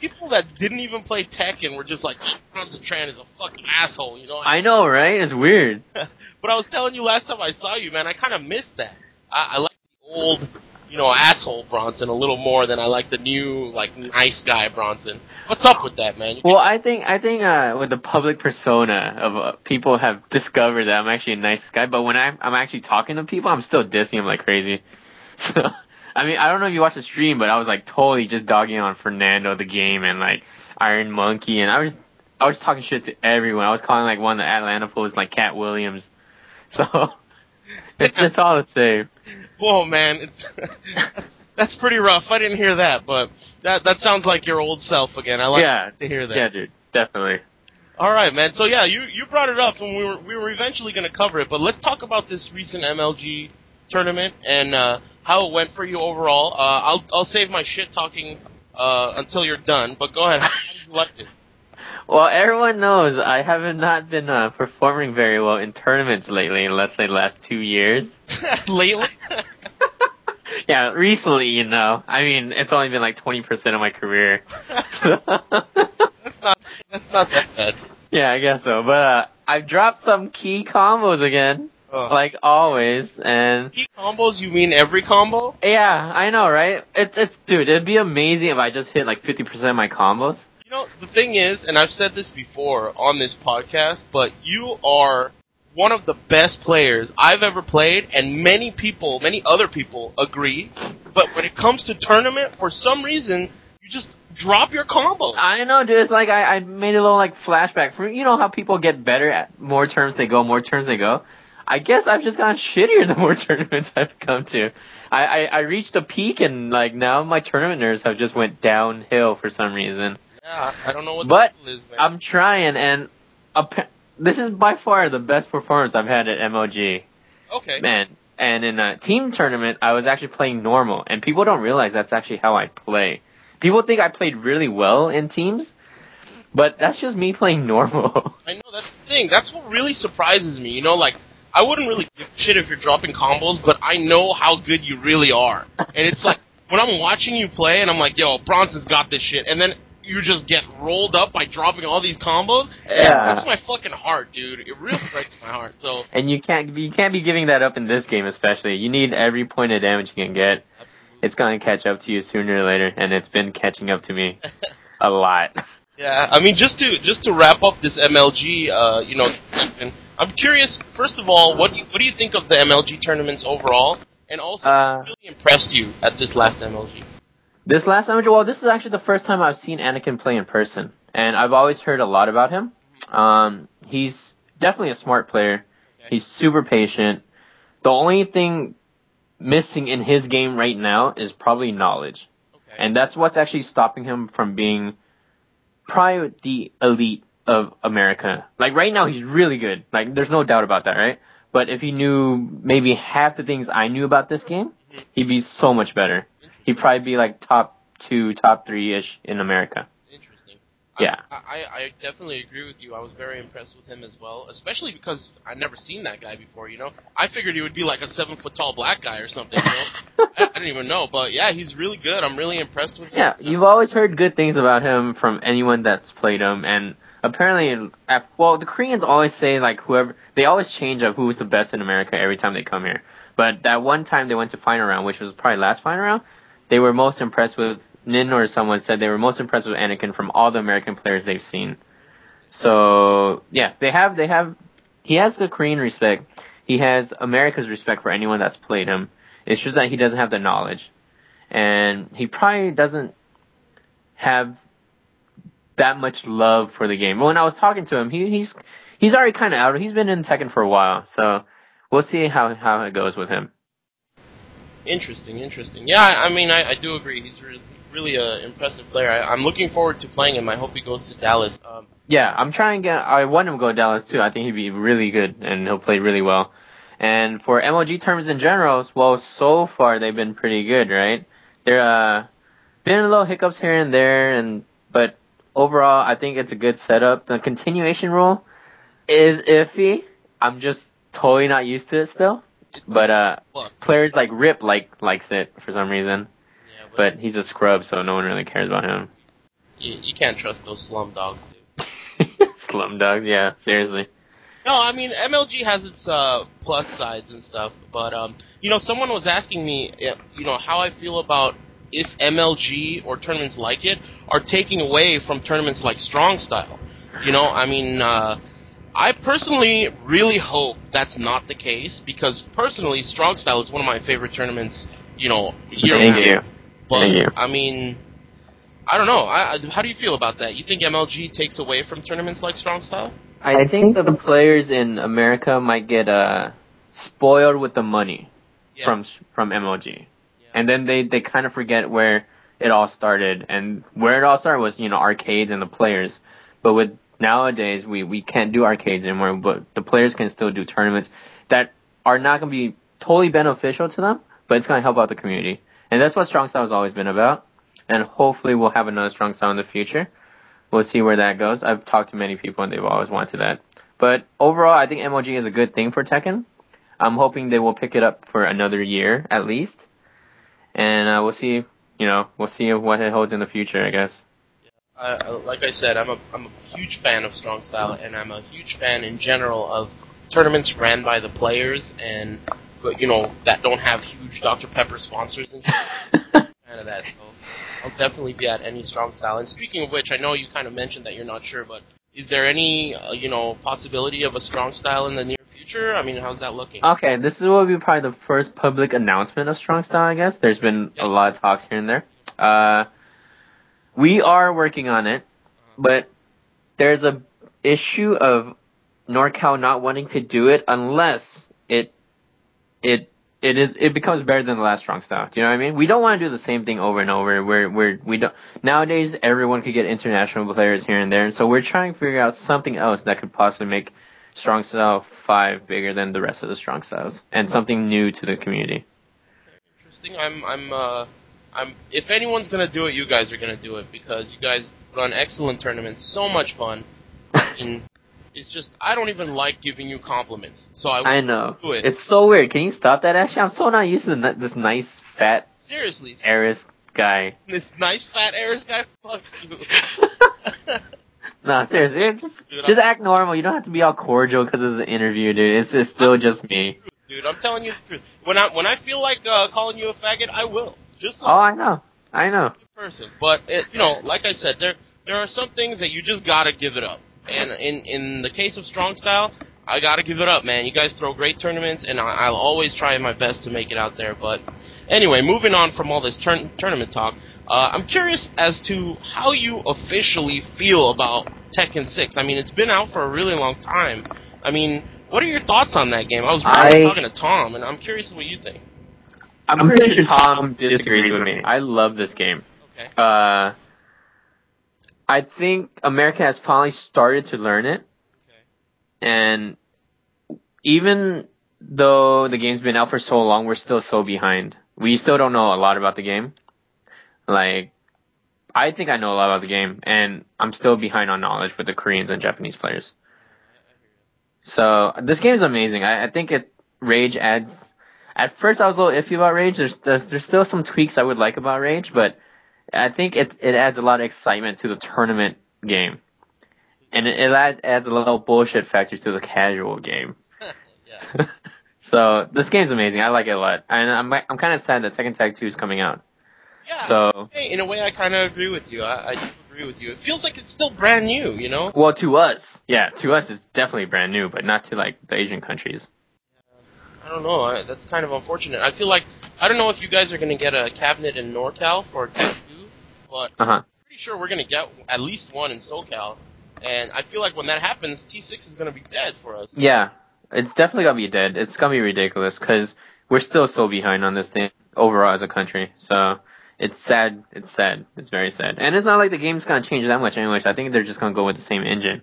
people that didn't even play Tekken were just like, Bronson Tran is a fucking asshole, you know? I know, right? It's weird. but I was telling you last time I saw you, man, I kind of missed that. I, I like the old, you know, asshole Bronson a little more than I like the new, like, nice guy Bronson. What's up with that, man? You Well, I think I think uh, with the public persona of uh, people have discovered that I'm actually a nice guy, but when I'm I'm actually talking to people, I'm still dissing them like crazy. So, I mean, I don't know if you watched the stream, but I was like totally just dogging on Fernando the game and like Iron Monkey, and I was I was talking shit to everyone. I was calling like one of the Atlanta fools like Katt Williams. So it's it's all the same. Whoa, man, it's that's, that's pretty rough. I didn't hear that, but that that sounds like your old self again. I like yeah, to hear that. yeah, dude, definitely. All right, man. So yeah, you you brought it up, and we were we were eventually going to cover it, but let's talk about this recent MLG tournament and uh, how it went for you overall. Uh, I'll I'll save my shit talking uh, until you're done, but go ahead. How did you like it? Well, everyone knows I haven't not been uh, performing very well in tournaments lately, let's say the last two years. Lately, yeah, recently, you know. I mean, it's only been like 20% of my career. So- that's not that's not that bad. yeah, I guess so. But uh, I've dropped some key combos again, Ugh. like always, and Key combos? You mean every combo? yeah, I know, right? It's it's dude, it'd be amazing if I just hit like 50% of my combos. You know, the thing is, and I've said this before on this podcast, but you are one of the best players I've ever played, and many people, many other people agree. But when it comes to tournament, for some reason, you just drop your combo. I know, dude. It's like I, I made a little like flashback for you know how people get better at more turns they go, more turns they go. I guess I've just gotten shittier the more tournaments I've come to. I, I, I reached a peak and like now my tournament nerves have just went downhill for some reason. Yeah, I don't know what But is, man. I'm trying and this is by far the best performance I've had at MLG. okay. Man. And in a team tournament, I was actually playing normal, and people don't realize that's actually how I play. People think I played really well in teams, but that's just me playing normal. I know that's the thing. That's what really surprises me. You know, like I wouldn't really give a shit if you're dropping combos, but I know how good you really are. And it's like when I'm watching you play, and I'm like, "Yo, Bronson's got this shit," and then you just get rolled up by dropping all these combos. It Yeah. breaks my fucking heart, dude. It really breaks my heart. So, and you can't be, you can't be giving that up in this game, especially. You need every point of damage you can get. absolutely. It's gonna catch up to you sooner or later, and it's been catching up to me a lot. Yeah, I mean, just to just to wrap up this MLG, uh, you know, discussion. I'm curious. First of all, what do you, what do you think of the MLG tournaments overall? And also, Uh, what really impressed you at this last MLG? This last image, well, this is actually the first time I've seen Anakin play in person, and I've always heard a lot about him. Um, he's definitely a smart player. He's super patient. The only thing missing in his game right now is probably knowledge, Okay. and that's what's actually stopping him from being probably the elite of America. Like right now, he's really good. Like there's no doubt about that, right? But if he knew maybe half the things I knew about this game, he'd be so much better. He'd probably be like top two, top three ish in America. Interesting. Yeah. I, I, I definitely agree with you. I was very impressed with him as well, especially because I'd never seen that guy before. You know, I figured he would be like a seven foot tall black guy or something. You know, I, I didn't even know, but yeah, he's really good. I'm really impressed with him. Yeah, you've always heard good things about him from anyone that's played him, and apparently, well, the Koreans always say like whoever they always change up who's the best in America every time they come here. But that one time they went to final round, which was probably last final round, they were most impressed with Nin or someone said they were most impressed with Anakin from all the American players they've seen. So yeah, they have they have he has the Korean respect. He has America's respect for anyone that's played him. It's just that he doesn't have the knowledge. And he probably doesn't have that much love for the game. When I was talking to him, he, he's he's already kind of out. He's been in Tekken for a while, so we'll see how how it goes with him. Interesting, interesting. Yeah, I, mean, I, I do agree. He's re- really an impressive player. I, I'm looking forward to playing him. I hope he goes to Dallas. Um, Yeah, I'm trying to get. I want him to go to Dallas too. I think he'd be really good and he'll play really well. And for MLG terms in general, well, so far they've been pretty good, right? There uh been a little hiccups here and there, and but overall, I think it's a good setup. The continuation rule is iffy. I'm just totally not used to it still. But uh, players like Rip like likes it for some reason. yeah, but, But he's a scrub, so no one really cares about him. you, you can't trust those slum dogs, dude. slum dogs, yeah, seriously. No, I mean MLG has its uh, plus sides and stuff, but um, you know, someone was asking me, you know, how I feel about if MLG or tournaments like it are taking away from tournaments like Strong Style. You know, I mean, uh, I personally really hope that's not the case because personally, Strong Style is one of my favorite tournaments. You know, year Thank round. you. But Thank you. I mean, I don't know. I, I, how do you feel about that? You think MLG takes away from tournaments like Strong Style? I think that the players in America might get uh spoiled with the money Yeah. from from MLG, and then they they kind of forget where it all started, and where it all started was you know arcades and the players, but with nowadays we we can't do arcades anymore, but the players can still do tournaments that are not going to be totally beneficial to them, but it's going to help out the community, and that's what Strong Style has always been about, and hopefully we'll have another Strong Style in the future we'll see where that goes. I've talked to many people and they've always wanted that. But overall, I think MLG is a good thing for Tekken. I'm hoping they will pick it up for another year at least, and uh, we'll see. You know, we'll see what it holds in the future. I guess. I- like I said, I'm a I'm a huge fan of Strong Style, and I'm a huge fan in general of tournaments ran by the players and but, you know that don't have huge Dr Pepper sponsors and fan of that. So I'll definitely be at any Strong Style. And speaking of which, I know you kind of mentioned that you're not sure, but is there any uh, you know possibility of a Strong Style in the near future? I mean, how's that looking? okay, this is will be probably the first public announcement of Strong Style. I guess there's been Yeah. a lot of talks here and there. Uh, we are working on it, but there's a issue of NorCal not wanting to do it unless it it it is it becomes better than the last strong style. Do you know what I mean? We don't want to do the same thing over and over. Where where we don't nowadays everyone could get international players here and there, and so we're trying to figure out something else that could possibly make strong style five bigger than the rest of the strong styles and something new to the community. Interesting. I'm I'm uh I'm if anyone's gonna do it, you guys are gonna do it because you guys run excellent tournaments, so much fun. I mean, it's just I don't even like giving you compliments, so I, I know do it. it's so weird. Can you stop that? Actually, I'm so not used to this nice fat seriously Aris guy. this nice fat Aris guy. Fuck you. No, seriously, just, just act normal. You don't have to be all cordial because it's an interview, dude. It's just still just me. Dude, I'm telling you the truth. When I when I feel like uh, calling you a faggot, I will. Just like Oh, I know, I know. person. But it, you know, like I said, there there are some things that you just gotta give it up. And in in the case of Strong Style, I gotta give it up, man. You guys throw great tournaments, and I, I'll always try my best to make it out there. But anyway, moving on from all this turn, tournament talk, uh, I'm curious as to how you officially feel about Tekken 6. I mean, it's been out for a really long time. I mean, what are your thoughts on that game? I was recently I- talking to Tom, and I'm curious what you think. I'm pretty sure Tom disagrees with me. I love this game. Okay. Uh, I think America has finally started to learn it, okay. and even though the game's been out for so long, we're still so behind. We still don't know a lot about the game. Like, I think I know a lot about the game, and I'm still behind on knowledge with the Koreans and Japanese players. So this game is amazing. I, I think it Rage adds. At first, I was a little iffy about Rage. There's, there's there's still some tweaks I would like about Rage, but I think it it adds a lot of excitement to the tournament game, and it, it add, adds a little bullshit factor to the casual game. so this game's amazing. I like it a lot, and I'm I'm kind of sad that Tekken Tag Two is coming out. Yeah. So in a way, I kind of agree with you. I, I agree with you. It feels like it's still brand new, you know? well, to us, yeah, to us it's definitely brand new, but not to like the Asian countries. I don't know. I, that's kind of unfortunate. I feel like I don't know if you guys are going to get a cabinet in NorCal for 2, but Uh huh. I'm pretty sure we're going to get at least one in SoCal. And I feel like when that happens, T6 is going to be dead for us. Yeah, it's definitely gonna be dead. It's gonna be ridiculous because we're still so behind on this thing. overall as a country. So it's sad. It's sad. It's very sad. And it's not like the game's gonna change that much anyways. I think they're just gonna go with the same engine.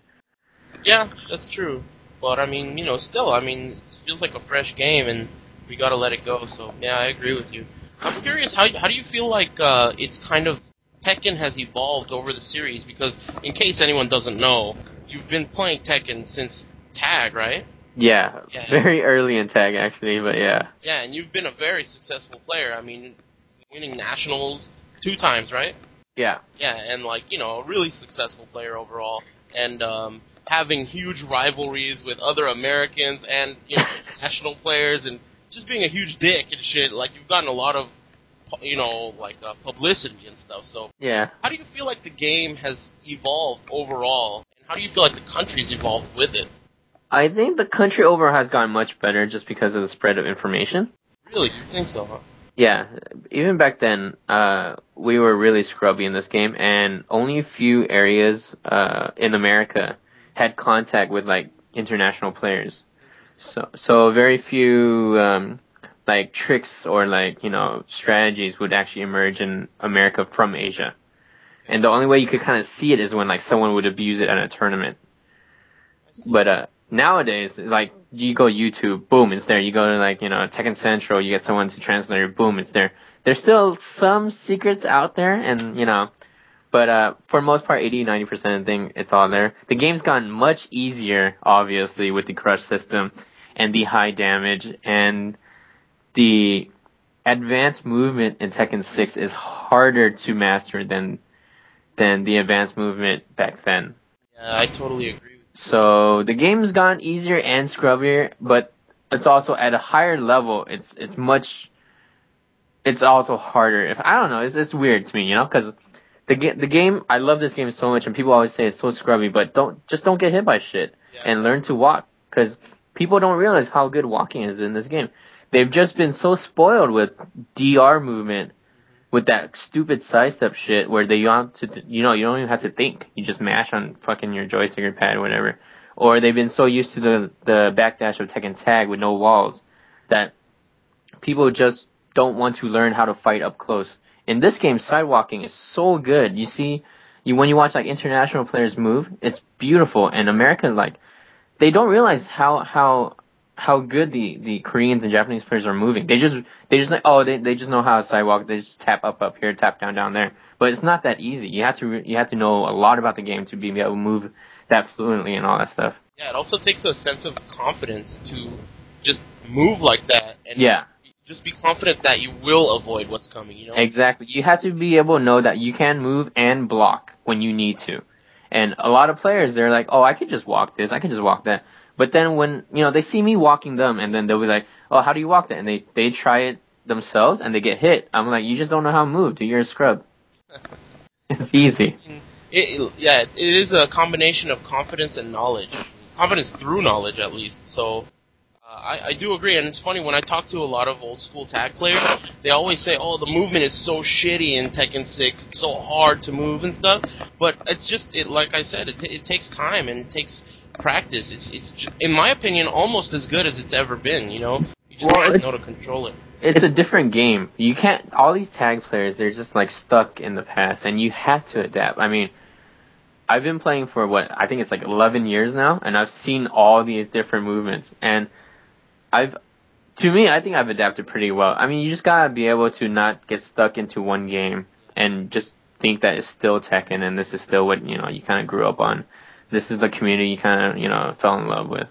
Yeah, that's true. But I mean, you know, still, I mean, it feels like a fresh game, and we gotta let it go. So yeah, I agree with you. I'm curious, how how do you feel like uh, it's kind of Tekken has evolved over the series? Because in case anyone doesn't know, you've been playing Tekken since Tag, right? Yeah, Yeah. very early in tag actually, but yeah. Yeah, and you've been a very successful player. I mean, winning nationals two times, right? Yeah. Yeah, and like you know, a really successful player overall, and um, having huge rivalries with other Americans and you know national players, and just being a huge dick and shit. Like you've gotten a lot of, you know, like uh, publicity and stuff. So Yeah. how do you feel like the game has evolved overall, and how do you feel like the country's evolved with it? I think the country overall has gotten much better just because of the spread of information. Really, you think so? Huh? Yeah, even back then, uh, we were really scrubby in this game, and only a few areas uh, in America had contact with like international players. So, so very few um, like tricks or like you know strategies would actually emerge in America from Asia. And the only way you could kind of see it is when like someone would abuse it at a tournament. But uh, nowadays, like you go YouTube, boom, it's there. You go to like you know Tekken Central, you get someone to translate boom, it's there. There's still some secrets out there, and you know, but uh, for most part, 80, 90 percent of the thing, it's all there. The game's gotten much easier, obviously, with the crush system and the high damage and the advanced movement in Tekken 6 is harder to master than than the advanced movement back then. Yeah, I totally agree. So the game's gotten easier and scrubbier, but it's also at a higher level. It's it's much. It's also harder. If I don't know, it's it's weird to me, you know, because the ga- the game. I love this game so much, and people always say it's so scrubby, but don't just don't get hit by shit Yeah. and learn to walk, because people don't realize how good walking is in this game. They've just been so spoiled with DR movement. With that stupid sidestep shit where they want to, you know, you don't even have to think. You just mash on fucking your joystick or pad or whatever or they've been so used to the the backdash of Tekken Tag with no walls that people just don't want to learn how to fight up close. In this game, sidewalking is so good. You see, you when you watch like international players move, it's beautiful. And Americans like they don't realize how how how good the the Koreans and Japanese players are moving. They just they just like oh they they just know how to sidewalk. They just tap up up here, tap down down there. But it's not that easy. You have to re- you have to know a lot about the game to be able to move that fluently and all that stuff. Yeah, it also takes a sense of confidence to just move like that and Yeah. just be confident that you will avoid what's coming. You know, Exactly. You have to be able to know that you can move and block when you need to. And a lot of players, they're like, oh, I could just walk this, I could just walk that. But then when, you know, they see me walking them and then they'll be like, oh, how do you walk that? And they, they try it themselves and they get hit. I'm like, you just don't know how to move, dude. You're a scrub. it's easy. it, it- yeah, it is a combination of confidence and knowledge. Confidence through knowledge, at least. So. Uh, I, I do agree, and it's funny when I talk to a lot of old school tag players, they always say, "Oh, the movement is so shitty in Tekken 6; it's so hard to move and stuff." But it's just, it like I said, it, t- it takes time and it takes practice. It's, it's, in my opinion, almost as good as it's ever been. You know, you just Well, have to know to control it. It's a different game. You can't, all these tag players, they're just like stuck in the past and you have to adapt. I mean, I've been playing for what, I think it's like 11 years now and I've seen all these different movements and I've, to me, I think I've adapted pretty well. I mean, you just gotta be able to not get stuck into one game and just think that it's still Tekken and this is still what, you know, you kind of grew up on. This is the community you kind of, you know, fell in love with.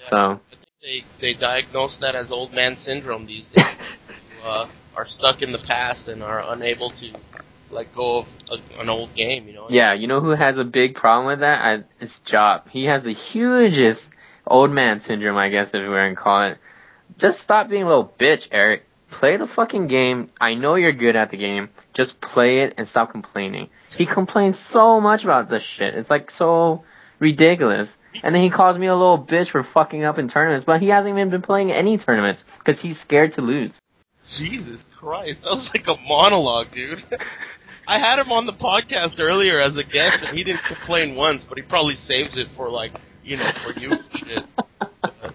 Yeah. So, I think they they diagnose that as old man syndrome these days. who, uh, are stuck in the past and are unable to let go of a, an old game. You know. Yeah, you know who has a big problem with that? I, it's Job. He has the hugest old man syndrome, I guess, if we were going to call it. Just stop being a little bitch, Eric. Play the fucking game. I know you're good at the game. Just play it and stop complaining. He complains so much about this shit. It's like so ridiculous. And then he calls me a little bitch for fucking up in tournaments, but he hasn't even been playing any tournaments because he's scared to lose. Jesus Christ, that was like a monologue, dude. I had him on the podcast earlier as a guest, and he didn't complain once, but he probably saves it for like, you know, for you and shit. But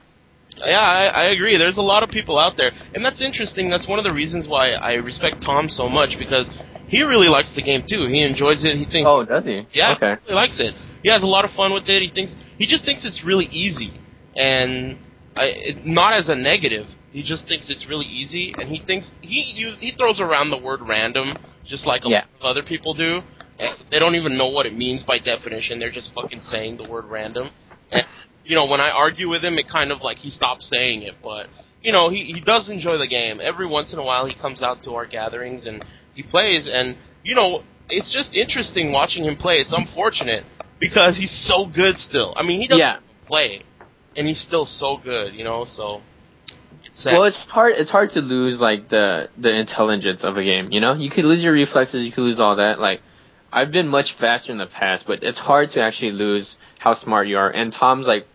Yeah, I, I agree. There's a lot of people out there, and that's interesting. That's one of the reasons why I respect Tom so much because he really likes the game too. He enjoys it. He thinks, Oh, does he? yeah, Okay. he really likes it. He has a lot of fun with it. He thinks he just thinks it's really easy, and I, it, not as a negative. He just thinks it's really easy, and he thinks he use he throws around the word random just like a Yeah. lot of other people do. And they don't even know what it means by definition. They're just fucking saying the word random. And you know, when I argue with him, it kind of like he stops saying it. But you know, he he does enjoy the game. Every once in a while, he comes out to our gatherings and he plays. And you know, it's just interesting watching him play. It's unfortunate because he's so good still. I mean, he doesn't Yeah. play, and he's still so good. You know, so. It's sad. Well, it's hard. It's hard to lose like the the intelligence of a game. You know, you could lose your reflexes. You could lose all that. Like, I've been much faster in the past, but it's hard to actually lose how smart you are. And Tom's like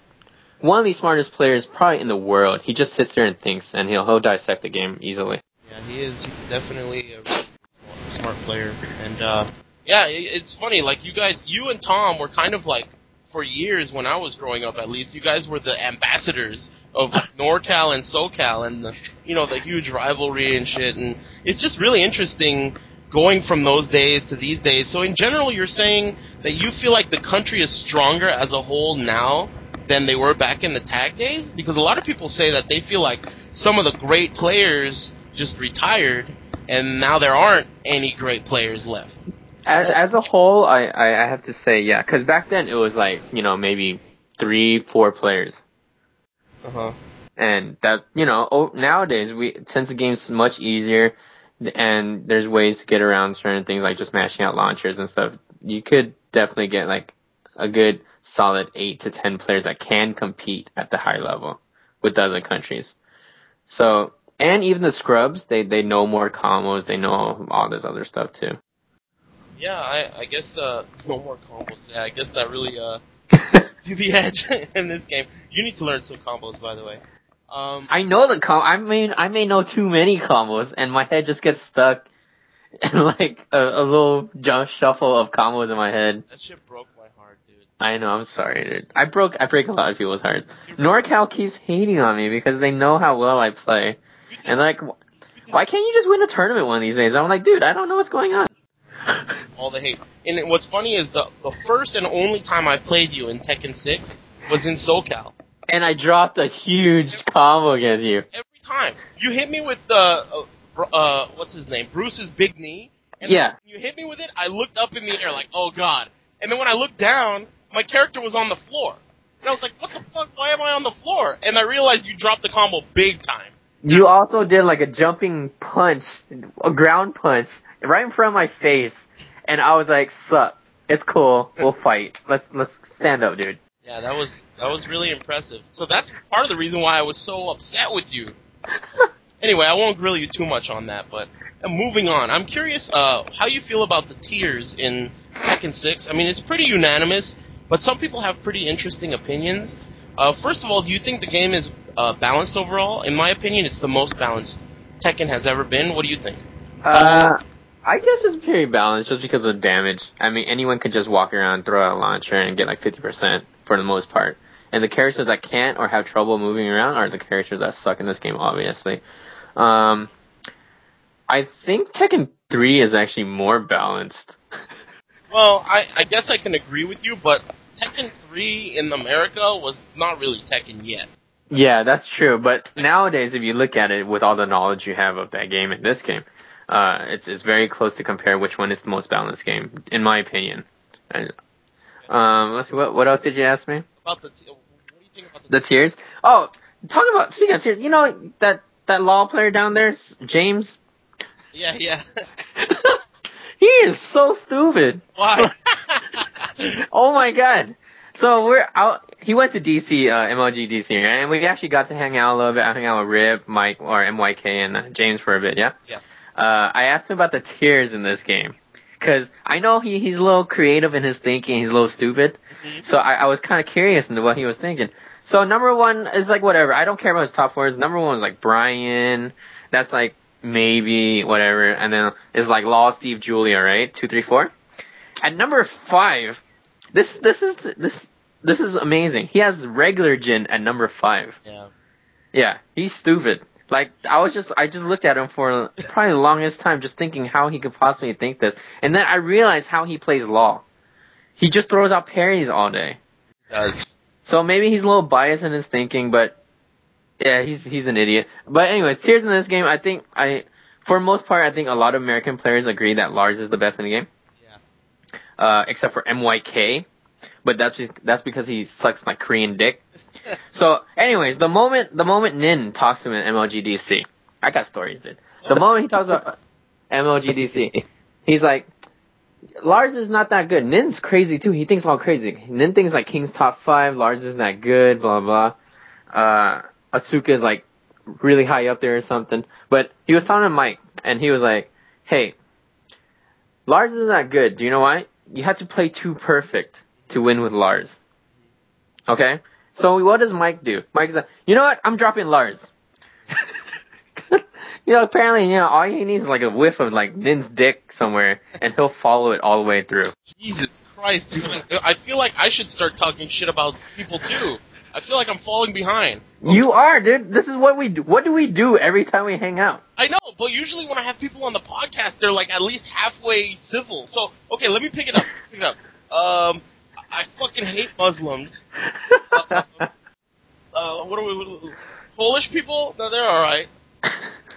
one of the smartest players probably in the world. He just sits there and thinks, and he'll he'll dissect the game easily. Yeah, he is. He's definitely a smart, smart player, and uh, yeah, it's funny. Like you guys, you and Tom were kind of like for years when I was growing up. At least you guys were the ambassadors of NorCal and SoCal, and the you know the huge rivalry and shit. And it's just really interesting going from those days to these days. So in general, you're saying that you feel like the country is stronger as a whole now than they were back in the tag days? Because a lot of people say that they feel like some of the great players just retired, and now there aren't any great players left. As as a whole, I I, I have to say yeah, because back then it was like you know maybe three four players. Uh huh. and that you know oh, nowadays we since the game's much easier and there's ways to get around certain things like just mashing out launchers and stuff you could definitely get like a good solid eight to ten players that can compete at the high level with the other countries so and even the scrubs they they know more combos they know all this other stuff too Yeah, I, I guess uh, no more combos. Yeah, I guess that really uh, gives you the edge in this game. You need to learn some combos, by the way. Um, I know the com. I mean, I may know too many combos, and my head just gets stuck in like a, a little jump shuffle of combos in my head. that shit broke my heart, dude. I know. I'm sorry, dude. I broke. I break a lot of people's hearts. NorCal keeps hating on me because they know how well I play, just- and like, just- why can't you just win a tournament one of these days? I'm like, dude, I don't know what's going on. all the hate. And what's funny is the the first and only time I played you in Tekken 6 was in SoCal. And I dropped a huge combo against you. Every time you hit me with the uh, uh, what's his name, Bruce's big knee. And Yeah. when you hit me with it. I looked up in the air like, oh god. And then when I looked down, my character was on the floor. And I was like, what the fuck? Why am I on the floor? And I realized you dropped the combo big time. You also did like a jumping punch, a ground punch, right in front of my face, and I was like, "Sup? It's cool. We'll fight. Let's let's stand up, dude." Yeah, that was that was really impressive. So that's part of the reason why I was so upset with you. Anyway, I won't grill you too much on that, but uh, moving on. I'm curious uh, how you feel about the tiers in Tekken 6. I mean, it's pretty unanimous, but some people have pretty interesting opinions. Uh, first of all, do you think the game is uh, balanced overall? In my opinion, it's the most balanced Tekken has ever been. What do you think? Uh, I guess it's pretty balanced just because of the damage. I mean, anyone could just walk around, throw out a launcher, and get like 50% for the most part. And the characters that can't or have trouble moving around are the characters that suck in this game, obviously. Um, I think Tekken 3 is actually more balanced. Well, I, I guess I can agree with you, but Tekken 3 in America was not really Tekken yet. Yeah, that's true. But nowadays, if you look at it with all the knowledge you have of that game and this game, uh, it's it's very close to compare which one is the most balanced game, in my opinion. And, um, let's see, what what else did you ask me? About the, t- what do you think about the The tiers? Oh, talking about speaking of tiers, you know that that law player down there, James. Yeah, yeah. he is so stupid. Why? oh my god. So we're out. He went to DC, uh, MLG DC, right? and we actually got to hang out a little bit. I hung out with Rip, Mike, or MYK, and uh, James for a bit. Yeah. Yeah. Uh, I asked him about the tiers in this game because I know he he's a little creative in his thinking. He's a little stupid, mm-hmm. so I, I was kind of curious into what he was thinking. So number one is like whatever. I don't care about his top fours. Number one is like Brian. That's like maybe whatever, and then it's like Law, Steve, Julia, right? Two, three, four. At number five, this this is this this is amazing. He has regular Jin at number five. yeah. Yeah, he's stupid. Like I was just I just looked at him for probably the longest time just thinking how he could possibly think this. And then I realized how he plays law. He just throws out parries all day. Does So maybe he's a little biased in his thinking, but yeah, he's he's an idiot. But anyways, tiers in this game, I think I for most part I think a lot of American players agree that Lars is the best in the game. Yeah. Uh except for MYK. But that's just, that's because he sucks my Korean dick. So anyways, the moment the moment Nin talks to him in MLGDC, I got stories, dude. The moment he talks about MLGDC, he's like Lars is not that good. Nin's crazy too. He thinks all crazy. Nin thinks like King's top five. Lars isn't that good. Blah blah. Uh, Asuka is like really high up there or something. But he was talking to Mike, and he was like, "Hey, Lars isn't that good. Do you know why? You have to play too perfect to win with Lars. Okay. So what does Mike do? Mike's like, you know what? I'm dropping Lars. you know, apparently, you know, all he needs is like a whiff of like Nin's dick somewhere, and he'll follow it all the way through. Jesus Christ, dude. I feel like I should start talking shit about people too. I feel like I'm falling behind. You are, dude. This is what we do. What do we do every time we hang out? I know, but usually when I have people on the podcast, they're like at least halfway civil. So, okay, let me pick it up. Pick it up. Um, I fucking hate Muslims. Uh, uh, what are we? Polish people? No, they're all right.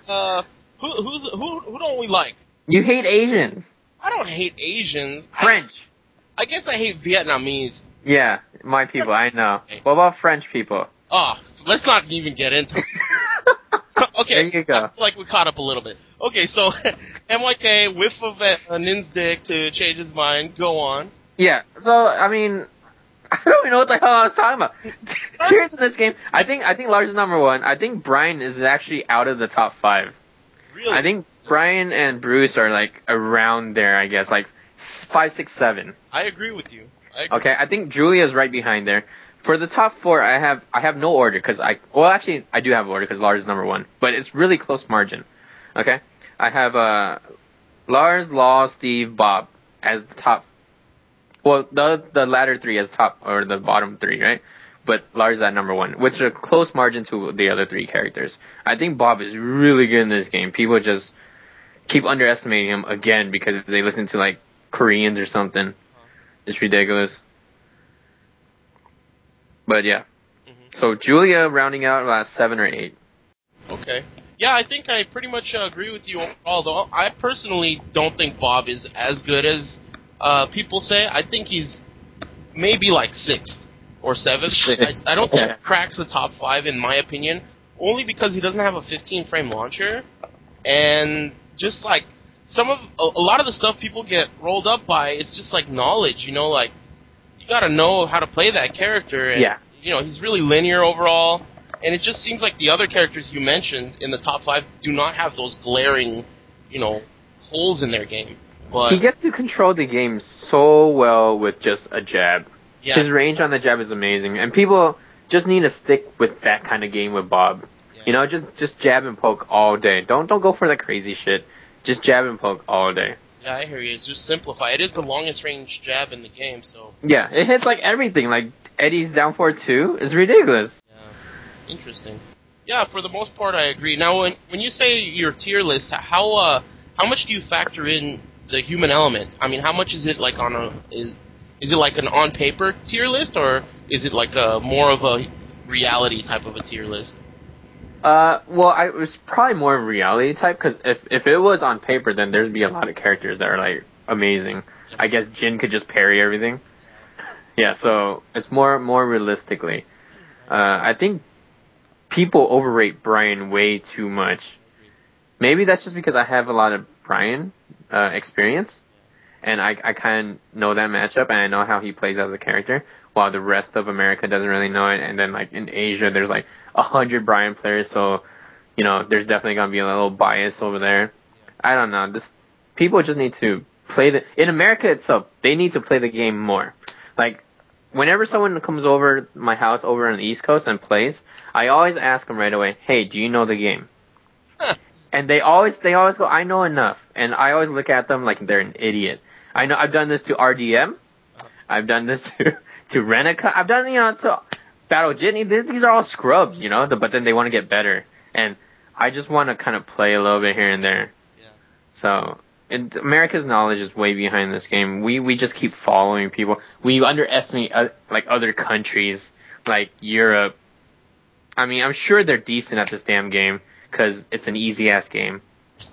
Uh, who, who's who? Who don't we like? you hate Asians. I don't hate Asians. I, French. I guess I hate Vietnamese. Yeah, my people. I know. What about French people? Oh, let's not even get into it. okay, There you go. I like we caught up a little bit. Okay, so MYK whiff of a, a Nin's dick to change his mind. Go on. Yeah. So I mean, I don't even know what the hell I was talking about. Cheers in this game. I think I think Lars is number one. I think Brian is actually out of the top five. Really? I think Brian and Bruce are like around there. I guess like five, six, seven. I agree with you. I agree. Okay. I think Julia's right behind there. For the top four, I have I have no order because I well actually I do have order because Lars is number one, but it's really close margin. Okay, I have uh Lars, Law, Steve, Bob as the top. Well, the the latter three as top or the bottom three, right? But Lars is at number one, which is a close margin to the other three characters. I think Bob is really good in this game. People just keep underestimating him again because they listen to like Koreans or something. It's ridiculous. But yeah. Mhm. So Julia rounding out about seven or eight. Okay. Yeah, I think I pretty much uh, agree with you overall. Though I personally don't think Bob is as good as uh, people say. I think he's maybe like sixth or seventh. I, I don't think Okay. he cracks the top five in my opinion, only because he doesn't have a 15 frame launcher, and just like some of a, a lot of the stuff people get rolled up by, it's just like knowledge. You know, like you got to know how to play that character. And, Yeah. You know, he's really linear overall. And it just seems like the other characters you mentioned in the top five do not have those glaring, you know, holes in their game. But He gets to control the game so well with just a jab. yeah, His range on the jab is amazing, and people just need to stick with that kind of game with Bob. yeah. You know, just just jab and poke all day. Don't don't go for the crazy shit. Just jab and poke all day. yeah, I hear you. It's just simplify. It is the longest range jab in the game, so Yeah, it hits like everything. Like Eddie's down for two is ridiculous. yeah, interesting. Yeah, for the most part, I agree. Now, when when you say your tier list, how uh how much do you factor in the human element? I mean, how much is it like on a is is it like an on paper tier list, or is it like a more of a reality type of a tier list? Uh, well, I it was probably more of a reality type because if if it was on paper, then there'd be a lot of characters that are like amazing. I guess Jin could just parry everything. Yeah, so it's more more realistically. Uh, I think people overrate Brian way too much. Maybe that's just because I have a lot of Brian uh, experience, and I I kind of know that matchup and I know how he plays as a character, while the rest of America doesn't really know it. And then like in Asia, there's like a hundred Brian players, so you know there's definitely gonna be a little bias over there. I don't know. This people just need to play the in America itself. They need to play the game more. Like whenever someone comes over my house over on the East Coast and plays, I always ask them right away, "Hey, do you know the game?" And they always they always go, "I know enough." And I always look at them like they're an idiot. I know I've done this to RDM. I've done this to to Renica. I've done you know to Battle Jitney. These, these are all scrubs, you know. But then they want to get better, and I just want to kind of play a little bit here and there. Yeah. So and America's knowledge is way behind this game. We we just keep following people. We underestimate uh, like other countries, like Europe. I mean, I'm sure they're decent at this damn game because it's an easy ass game.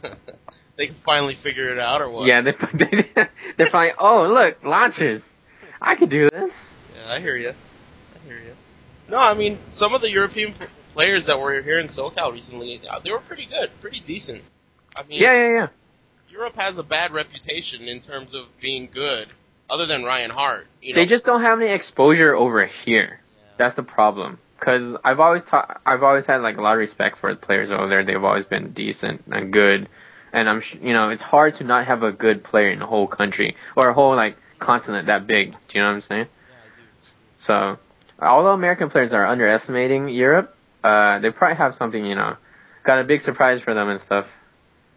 they can finally figure it out or what? Yeah, they, they they're probably oh look launchers, I could do this. Yeah, I hear you. I hear you. No, I mean some of the European p- players that were here in SoCal recently, uh, they were pretty good, pretty decent. I mean, Yeah, yeah, yeah. Europe has a bad reputation in terms of being good, other than Ryan Hart. You know? They just don't have any exposure over here. That's the problem. Cause I've always taught, I've always had like a lot of respect for the players over there. They've always been decent and good, and I'm, sh- you know, it's hard to not have a good player in the whole country or a whole like continent that big. Do you know what I'm saying? So, although American players are underestimating Europe, uh, they probably have something, you know, got a big surprise for them and stuff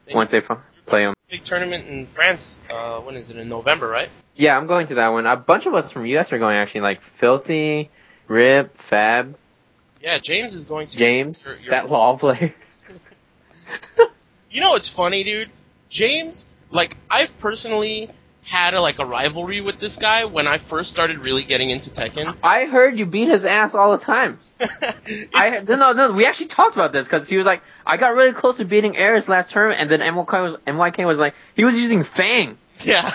They- once they f- play them. big tournament in France. Uh, when is it? In November, right? Yeah, I'm going to that one. A bunch of us from US are going actually, like Filthy, Rip, Fab, Yeah, James is going to. James, You're- you're- that law player. You know what's funny, dude? James, like I've personally had a, like a rivalry with this guy when I first started really getting into Tekken. I heard you beat his ass all the time. I no no we actually talked about this because he was like I got really close to beating Aris last term and then MYK was MYK was like he was using Fang. yeah.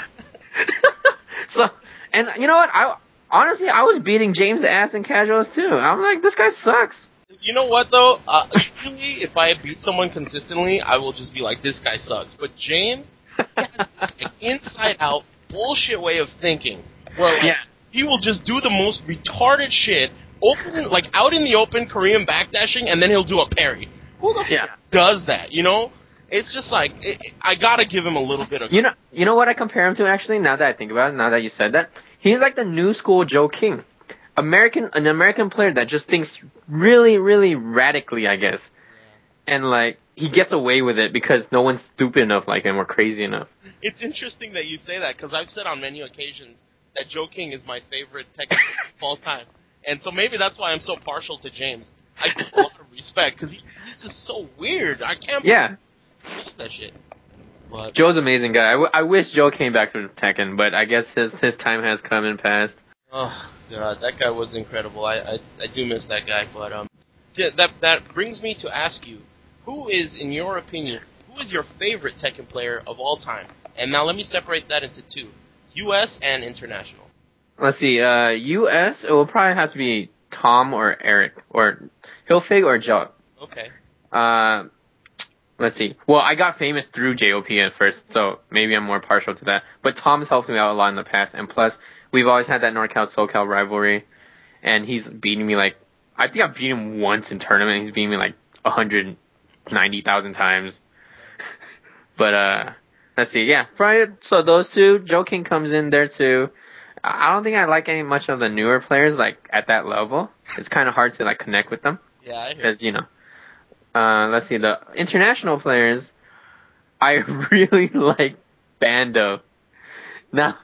so and you know what I honestly I was beating James' ass in casuals too. I'm like this guy sucks. You know what though? Uh, usually, if I beat someone consistently, I will just be like, "This guy sucks." But James, like, inside-out bullshit way of thinking, where like, Yeah. he will just do the most retarded shit, open like out in the open Korean backdashing, and then he'll do a parry. Who the Yeah. fuck does that? You know? It's just like it, it- I gotta give him a little bit of. You know you know what I compare him to actually now that I think about it now that you said that he's like the new school Joe King, American an American player that just thinks really really radically I guess, and like he gets away with it because no one's stupid enough like him or crazy enough. It's interesting that you say that because I've said on many occasions that Joe King is my favorite Tekken player of all time, and so maybe that's why I'm so partial to James. I give a lot of respect because he, he's just so weird. I can't Yeah, believe that shit. But Joe's amazing guy. I, w- I wish Joe came back to Tekken, but I guess his his time has come and passed. Oh god, that guy was incredible. I, I I do miss that guy. But um, yeah, that that brings me to ask you, who is, in your opinion, who is your favorite Tekken player of all time? And now let me separate that into two: U.S. and international. Let's see. Uh, U.S. It will probably have to be Tom or Eric or Hilfig or Joe. Okay. Uh, let's see. Well, I got famous through JOP at first, so maybe I'm more partial to that. But Tom's helped me out a lot in the past, and plus, we've always had that NorCal SoCal rivalry, and he's beating me like I think I've beat him once in tournament. He's beating me like 190,000 times. but uh, let's see. Yeah, probably. So those two, Joe King comes in there too. I I don't think I like any much of the newer players like at that level. It's kind of hard to like connect with them Yeah, because you know. Uh, let's see the international players. I really like Bando. Now,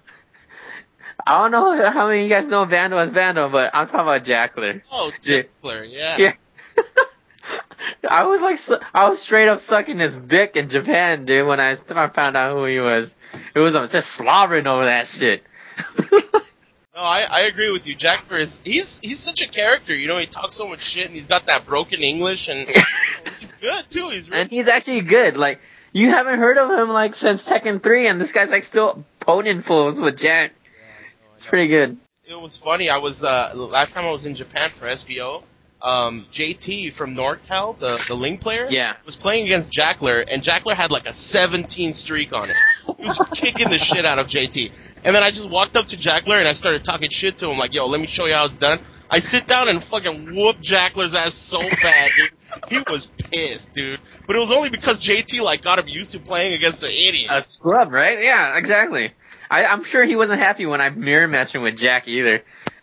I don't know how many of you guys know Bando as Bando, but I'm talking about Jackler. Oh, Yeah. Tickler, yeah. Yeah. I was like, su- I was straight up sucking his dick in Japan, dude. When I, I found out who he was, it was um, just slobbering over that shit. No, I, I agree with you. Jackler is he's he's such a character. You know, he talks so much shit, and he's got that broken English, and he's good too. He's really and he's actually good. Like you haven't heard of him like since Tekken 3, and this guy's like still potent fools with Jack. It's pretty good. it was funny. I was uh last time I was in Japan for SBO. Um, JT from NorCal, the the Ling player, Yeah. was playing against Jackler, and Jackler had like a 17 streak on it. He was just kicking the shit out of JT. And then I just walked up to Jackler and I started talking shit to him, like, "Yo, let me show you how it's done." I sit down and fucking whoop Jackler's ass so bad, dude. He was pissed, dude. But it was only because JT like got him used to playing against the idiot. A scrub, right? Yeah, exactly. I, I'm sure he wasn't happy when I mirror matched him with Jack either.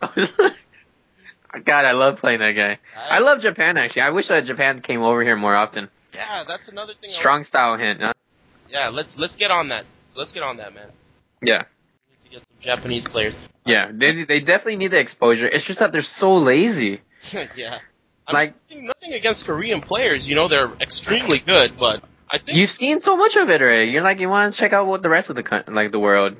God, I love playing that guy. I uh, love Japan actually. I wish that Japan came over here more often. yeah, that's another thing. I- Strong style hint. Huh? Yeah, let's let's get on that. Let's get on that, man. Yeah. We need to get some Japanese players. Yeah, they they definitely need the exposure. It's just that they're so lazy. yeah. I Like- mean, nothing against Korean players. You know, they're extremely good, but I think You've seen so much of it already. You're like, you want to check out what the rest of the like the world.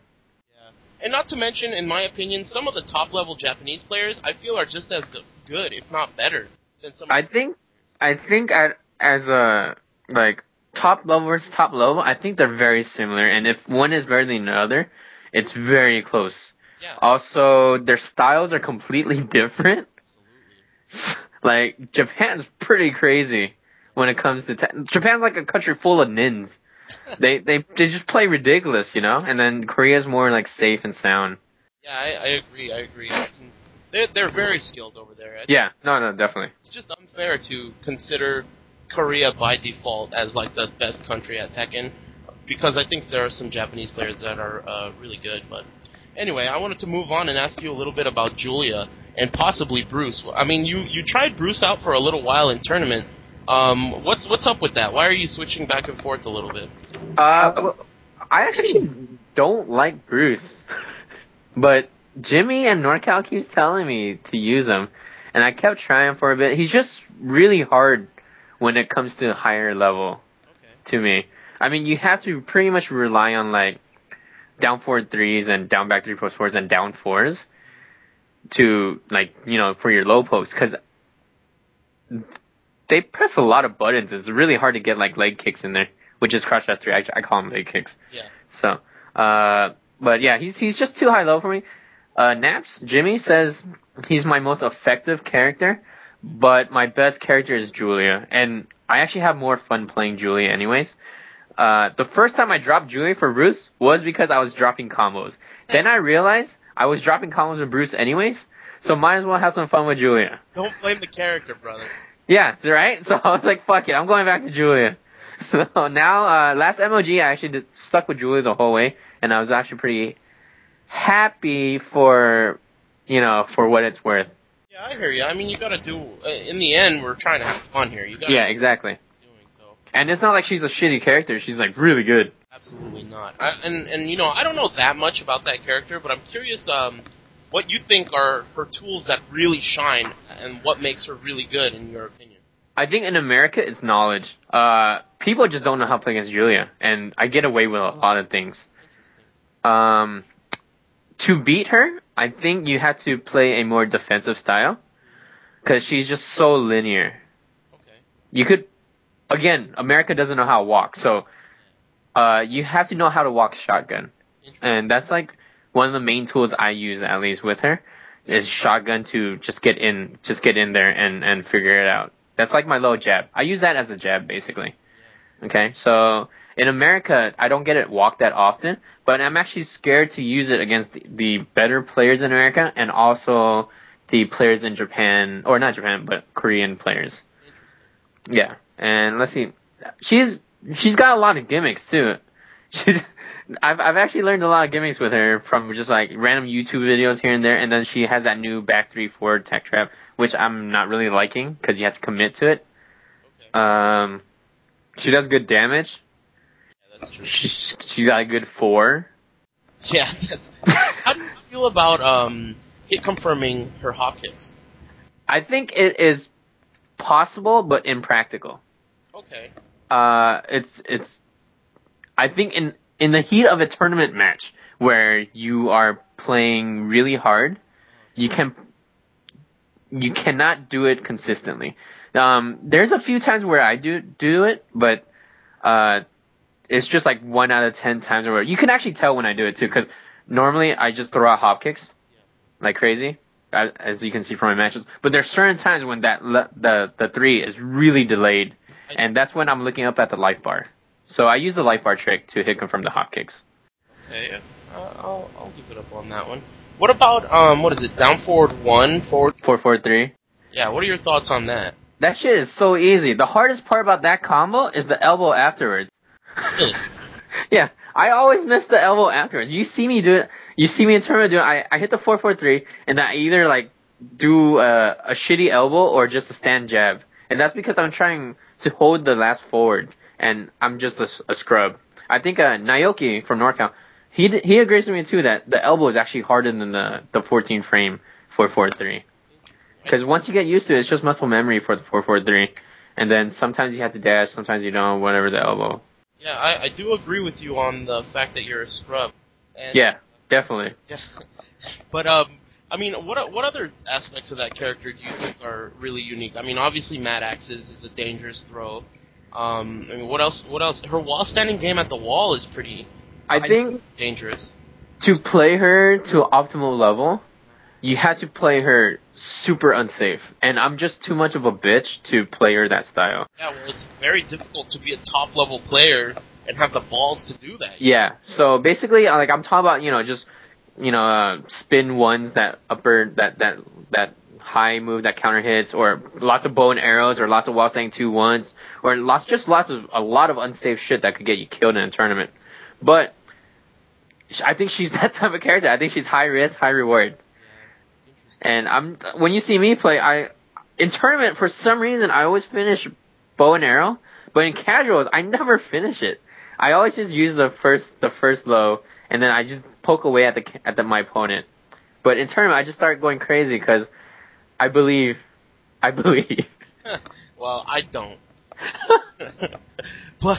And not to mention, in my opinion, some of the top level Japanese players I feel are just as good, if not better, than some. I think, I think at, as a like top level versus top level, I think they're very similar. And if one is better than the other, it's very close. yeah, Also, their styles are completely different. absolutely. Like Japan's pretty crazy when it comes to te- Japan's like a country full of nins. They they they just play ridiculous, you know. And then Korea's more like safe and sound. Yeah, I, I agree. I agree. They're they're very skilled over there. I- Yeah, no, no, definitely. It's just unfair to consider Korea by default as like the best country at Tekken, because I think there are some Japanese players that are uh, really good. But anyway, I wanted to move on and ask you a little bit about Julia and possibly Bruce. I mean, you you tried Bruce out for a little while in tournament. Um, what's what's up with that? Why are you switching back and forth a little bit? Uh, well, I actually don't like Bruce, but Jimmy and NorCal keeps telling me to use him, and I kept trying for a bit. He's just really hard when it comes to higher level Okay. to me. I mean, you have to pretty much rely on like down forward threes and down back three post fours and down fours to like you know for your low post because they press a lot of buttons. It's really hard to get like leg kicks in there, which is crush three. I, I call them leg kicks. Yeah. So, uh, but yeah, he's he's just too high low for me. Uh, Naps Jimmy says he's my most effective character, but my best character is Julia, and I actually have more fun playing Julia anyways. Uh, the first time I dropped Julia for Bruce was because I was dropping combos. Then I realized I was dropping combos with Bruce anyways, so might as well have some fun with Julia. Don't blame the character, brother. Yeah, right? So I was like, fuck it, I'm going back to Julia. So now, uh, last MLG, I actually did, stuck with Julia the whole way, and I was actually pretty happy for, you know, for what it's worth. Yeah, I hear you. I mean, you gotta do. Uh, in the end, we're trying to have fun here. You gotta Yeah, exactly. doing so. And it's not like she's a shitty character, she's like really good. Absolutely not. I, and and you know, I don't know that much about that character, but I'm curious um, what you think are her tools that really shine, and what makes her really good in your opinion. I think in America, it's knowledge. Uh, people just don't know how to play against Julia, and I get away with a lot of things. Um, to beat her, I think you have to play a more defensive style, because she's just so linear. Okay. You could, again, America doesn't know how to walk, so uh, you have to know how to walk shotgun, and that's like one of the main tools I use at least with her is shotgun to just get in, just get in there and and figure it out. That's like my low jab. I use that as a jab basically. Okay, so in America, I don't get it walked that often, but I'm actually scared to use it against the, the better players in America and also the players in Japan, or not Japan, but Korean players. Yeah, and let's see, she's she's got a lot of gimmicks too. She's I've I've actually learned a lot of gimmicks with her from just like random YouTube videos here and there, and then she has that new back three forward tech trap, which I'm not really liking because you have to commit to it. Okay. Um, she does good damage. Yeah, that's true. She she got a good four. Yeah. That's, how do you feel about um, hit confirming her hop kicks? I think it is possible, but impractical. Okay. Uh, it's it's. I think in in the heat of a tournament match where you are playing really hard, you can you cannot do it consistently. Um, there's a few times where I do do it, but uh, it's just like one out of ten times or whatever. You can actually tell when I do it too, because normally I just throw out hop kicks like crazy, as, as you can see from my matches. But there's certain times when that le- the the three is really delayed, and that's when I'm looking up at the life bar. So I use the life bar trick to hit confirm the hop kicks. Yeah. Uh, I'll I'll give it up on that one. What about um, what is it? Down forward one, forward. Four four three. Yeah. What are your thoughts on that? That shit is so easy. The hardest part about that combo is the elbow afterwards. Really? yeah, I always miss the elbow afterwards. You see me do it. You see me in tournament do it. I, I hit the four four three, and I either like do a, a shitty elbow or just a stand jab, and that's because I'm trying to hold the last forward, and I'm just a, a scrub. I think uh, Naoki from NorCal, he d- he agrees with me too that the elbow is actually harder than the the 14 frame four four three. Because once you get used to it, it's just muscle memory for the four four three, and then sometimes you have to dash, sometimes you don't, whatever the elbow. Yeah, I, I do agree with you on the fact that you're a scrub. And, Yeah, definitely. Yeah. But um, I mean, what what other aspects of that character do you think are really unique? I mean, obviously Mad Axe's is a dangerous throw. Um, I mean, what else? What else? Her wall standing game at the wall is pretty I think dangerous. to play her to optimal level, you have to play her super unsafe, and I'm just too much of a bitch to play her that style. Yeah, well, it's very difficult to be a top level player and have the balls to do that. Yeah. So basically, uh, like I'm talking about, you know, just you know, uh, spin ones that upper that that that high move that counter hits, or lots of bow and arrows, or lots of wall saying two ones, or lots just lots of a lot of unsafe shit that could get you killed in a tournament. But I think she's that type of character. I think she's high risk, high reward. And I'm when you see me play, I in tournament for some reason I always finish bow and arrow, but in casuals I never finish it. I always just use the first the first low, and then I just poke away at the at the, my opponent. But in tournament, I just start going crazy because I believe, I believe. well, I don't. but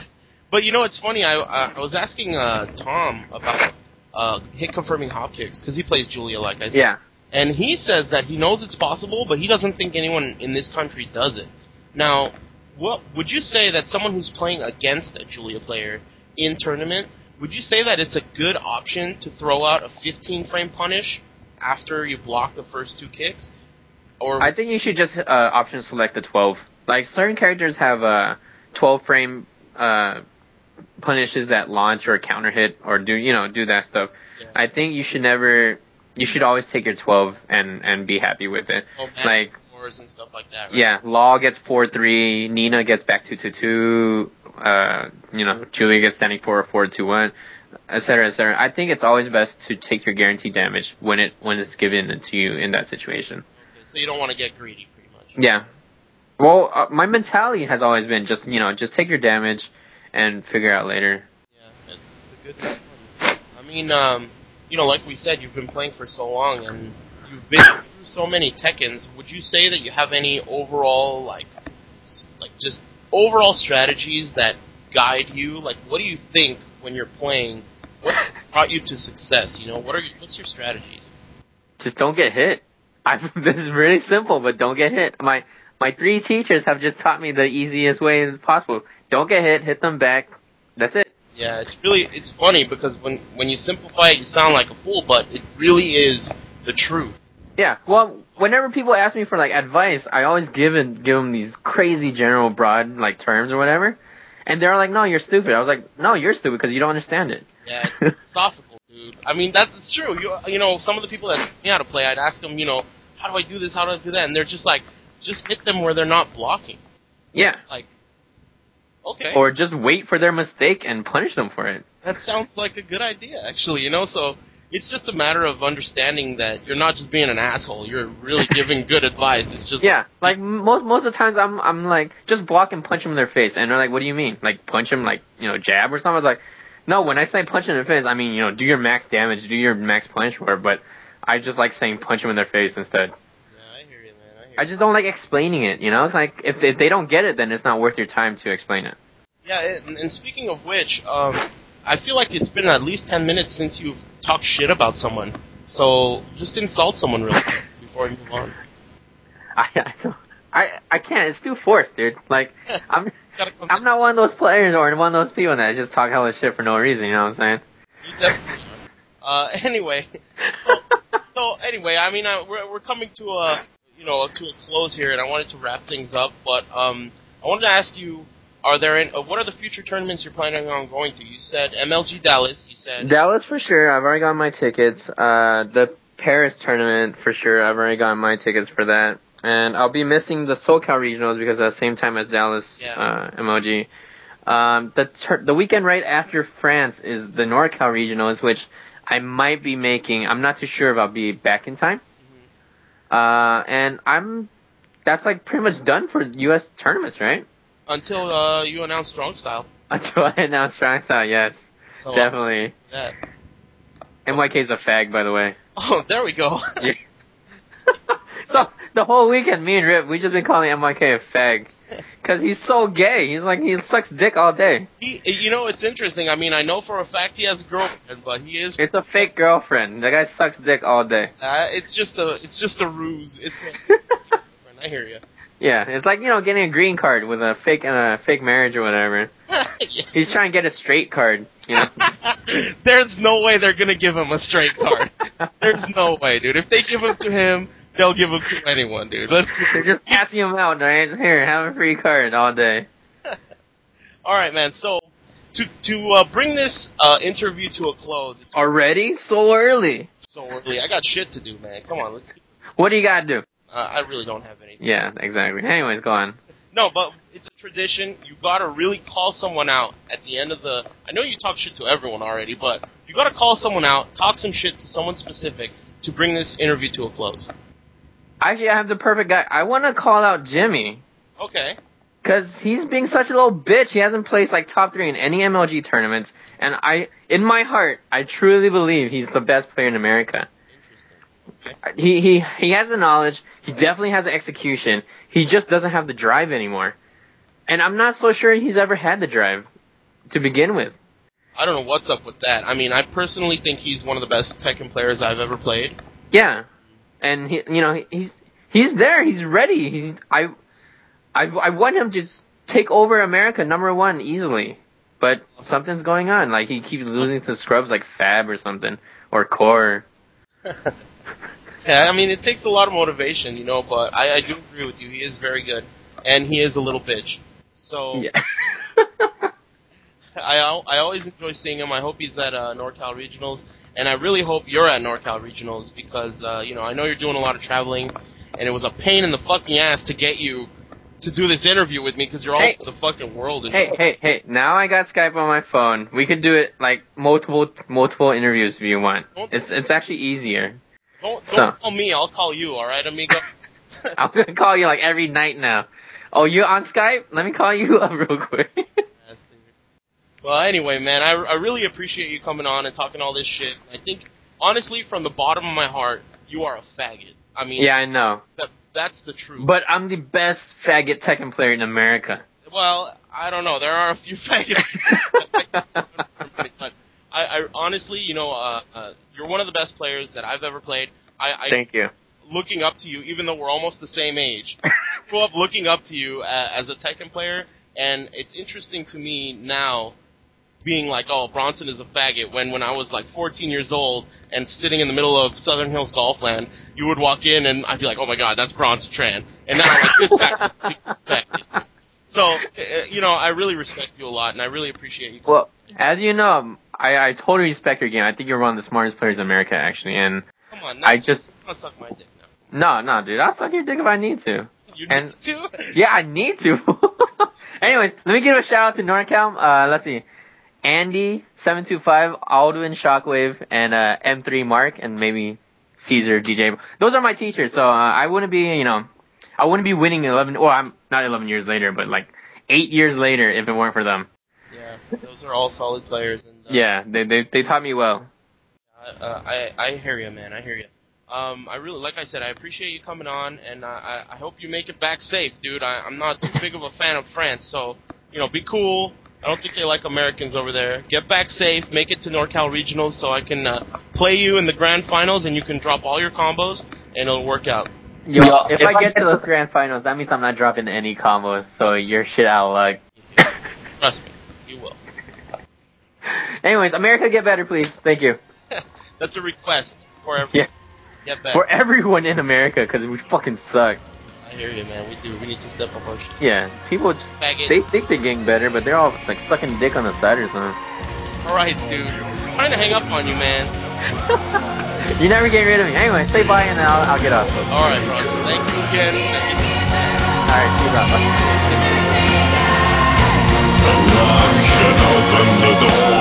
but you know it's funny. I I, I was asking uh, Tom about uh, hit confirming hop kicks because he plays Julia like I said. yeah, And he says that he knows it's possible, but he doesn't think anyone in this country does it. Now, what would you say that someone who's playing against a Julia player in tournament, would you say that it's a good option to throw out a 15 frame punish after you block the first two kicks? Or I think you should just uh, option select the 12. Like certain characters have uh, 12 frame uh, punishes that launch or counter hit or do you know do that stuff. Yeah. I think you should never. You should always take your 12 and and be happy with it. oh, like and stuff like that. Right? Yeah, Law gets four three. Nina gets back two two two. Uh, you know, Julia gets standing four four two one, et cetera, et cetera. I think it's always best to take your guaranteed damage when it when it's given to you in that situation. So you don't want to get greedy, pretty much. Yeah. Well, uh, my mentality has always been just you know just take your damage and figure out later. Yeah, it's, it's a good. I mean, um, you know, like we said, you've been playing for so long and you've been through so many Tekkens. Would you say that you have any overall, like, like just overall strategies that guide you? Like, what do you think when you're playing? What brought you to success? You know, what are your, what's your strategies? Just don't get hit. I this is really simple, but don't get hit. My my three teachers have just taught me the easiest way possible. Don't get hit, hit them back. That's it. Yeah, it's really it's funny because when when you simplify it, you sound like a fool, but it really is the truth. Yeah. Well, whenever people ask me for like advice, I always give and give them these crazy general broad like terms or whatever, and they're like, "No, you're stupid." I was like, "No, you're stupid because you don't understand it." Yeah, philosophical, dude. I mean, that's true. You you know, some of the people that me how to play, I'd ask them, you know, how do I do this? How do I do that? And they're just like, just hit them where they're not blocking. Yeah. Like, okay, Or just wait for their mistake and punish them for it. that sounds like a good idea, actually. You know, so it's just a matter of understanding that you're not just being an asshole. You're really giving good advice. It's just Yeah. Like most most of the times, I'm I'm like just block and punch them in their face, and they're like, "What do you mean? Like punch them like you know jab or something?" I was like, "No, when I say punch in the face, I mean you know do your max damage, do your max punch, for it." But I just like saying punch them in their face instead. Yeah, I hear you, man. I hear I just don't like explaining it, you know? Like, if, if they don't get it, then it's not worth your time to explain it. Yeah, and, and speaking of which, um, I feel like it's been at least ten minutes since you've talked shit about someone. So just insult someone real quick before we move on. I, I, don't- I, I can't. It's too forced, dude. Like, I'm, I'm not one of those players or one of those people that just talk hella shit for no reason, you know what I'm saying? You definitely are. Uh, anyway, so, so anyway, I mean, uh, we're we're coming to a you know to a close here, and I wanted to wrap things up. But um, I wanted to ask you, are there any, uh, what are the future tournaments you're planning on going to? You said MLG Dallas. You said Dallas for sure. I've already got my tickets. Uh, the Paris tournament for sure. I've already got my tickets for that. And I'll be missing the SoCal regionals because at the same time as Dallas Yeah. uh, MLG. Um, the tur- the weekend right after France is the NorCal regionals, which I might be making. I'm not too sure if I'll be back in time. Uh, and I'm that's like pretty much done for U.S. tournaments, right? until uh, you announce Strong Style. Until I announce Strong Style, yes, So uh, definitely. that. NYK's a fag, by the way. Oh, there we go. Yeah. so the whole weekend, me and Rip, we just been calling MYK a fag. Cause he's so gay. He's like, he sucks dick all day. He, you know, it's interesting. I mean, I know for a fact he has a girlfriend, but he is. It's a fake girlfriend. The guy sucks dick all day. Uh, it's just a, it's just a ruse. It's. A, I hear you. yeah, it's like, you know, getting a green card with a fake, uh, fake marriage or whatever. Yeah. He's trying to get a straight card, you know. There's no way they're gonna give him a straight card. There's no way, dude. If they give him to him, they'll give him to anyone, dude. Let's They're just passing him out, right? Here, have a free card all day. All right, man. So to to uh, bring this uh, interview to a close, it's Already? So early. so early. I got shit to do, man. Come on, let's. Keep, What do you gotta do? uh, I really don't have anything. Yeah, exactly. Anyways, go on. No, but it's a tradition. You gotta really call someone out at the end of the. I know you talk shit to everyone already, but you gotta call someone out, talk some shit to someone specific to bring this interview to a close. Actually, I have the perfect guy. I want to call out Jimmy. Okay. Cause he's being such a little bitch. He hasn't placed like top three in any MLG tournaments, and I, in my heart, I truly believe he's the best player in America. Interesting. He he he has the knowledge. He definitely has the execution. He just doesn't have the drive anymore, and I'm not so sure he's ever had the drive to begin with. I don't know what's up with that. I mean, I personally think he's one of the best Tekken players I've ever played. Yeah, and he, you know, he's he's there. He's ready. He, I, I, I want him to just take over America number one easily. But something's going on. Like he keeps losing to scrubs like Fab or something or Core. Yeah, I mean, it takes a lot of motivation, you know, but I, I do agree with you. He is very good, and he is a little bitch. So Yeah. I al- I always enjoy seeing him. I hope he's at uh, NorCal Regionals, and I really hope you're at NorCal Regionals because uh, you know I know you're doing a lot of traveling, and it was a pain in the fucking ass to get you to do this interview with me because you're all Hey. over the fucking world. And hey, hey, hey! Now I got Skype on my phone. We could do it like multiple, multiple interviews if you want. It's it's actually easier. don't don't So- call me. I'll call you. All right, amigo. I'm gonna call you like every night now. Oh, you on Skype? Let me call you up real quick. Well, anyway, man, I, I really appreciate you coming on and talking all this shit. I think, honestly, from the bottom of my heart, you are a faggot. I mean, yeah, I know. that, that's the truth. But I'm the best faggot Tekken player in America. well, I don't know. There are a few faggots. but I, I honestly, you know, uh, uh, you're one of the best players that I've ever played. I, I Thank you. looking up to you, even though we're almost the same age. grew up looking up to you uh, as a Tekken player, and it's interesting to me now being like, oh, Bronson is a faggot, when when I was like 14 years old and sitting in the middle of Southern Hills Golfland, you would walk in and I'd be like, oh my god, that's Bronson Tran. And now I'm like, this a faggot. So, uh, you know, I really respect you a lot, and I really appreciate you. Well, as you know, I, I totally respect your game. I think you're one of the smartest players in America, actually. And Come on, I just not suck my dick now. no, no, dude, I'll suck your dick if I need to. You And- need to? Yeah, I need to. Anyways, let me give a shout out to NorCal. Uh, let's see. Andy, 725, Aldwin, Shockwave, and, uh, M3 Mark, and maybe Caesar, DJ. Those are my teachers, so, uh, I wouldn't be, you know, I wouldn't be winning 11, well, I'm not 11 years later, but like 8 years later if it weren't for them. Yeah, those are all solid players. And, uh, Yeah, they, they, they taught me well. Uh, I I hear you, man. I hear you. Um, I really, like I said, I appreciate you coming on, and I I, I hope you make it back safe, dude. I, I'm not too big of a fan of France, so you know, be cool. I don't think they like Americans over there. Get back safe. Make it to NorCal Regionals so I can uh, play you in the grand finals, and you can drop all your combos, and it'll work out. Yo, if, I get to those grand finals, that means I'm not dropping any combos, so you're shit out of luck. Trust me, you will. Anyways, America, get better, please. Thank you. That's a request for everyone. Yeah. Get back. For everyone in America, because we fucking suck. I hear you, man. We do. We need to step up our shit. Yeah, people just, Faggot. they think they're getting better, but they're all like sucking dick on the side or something. All right, dude. I'm trying to hang up on you, man. You're never getting rid of me. Anyway, say bye and I'll, I'll get off. All right, bro. Thank you again. All right, see you, bro. Bye. The the door.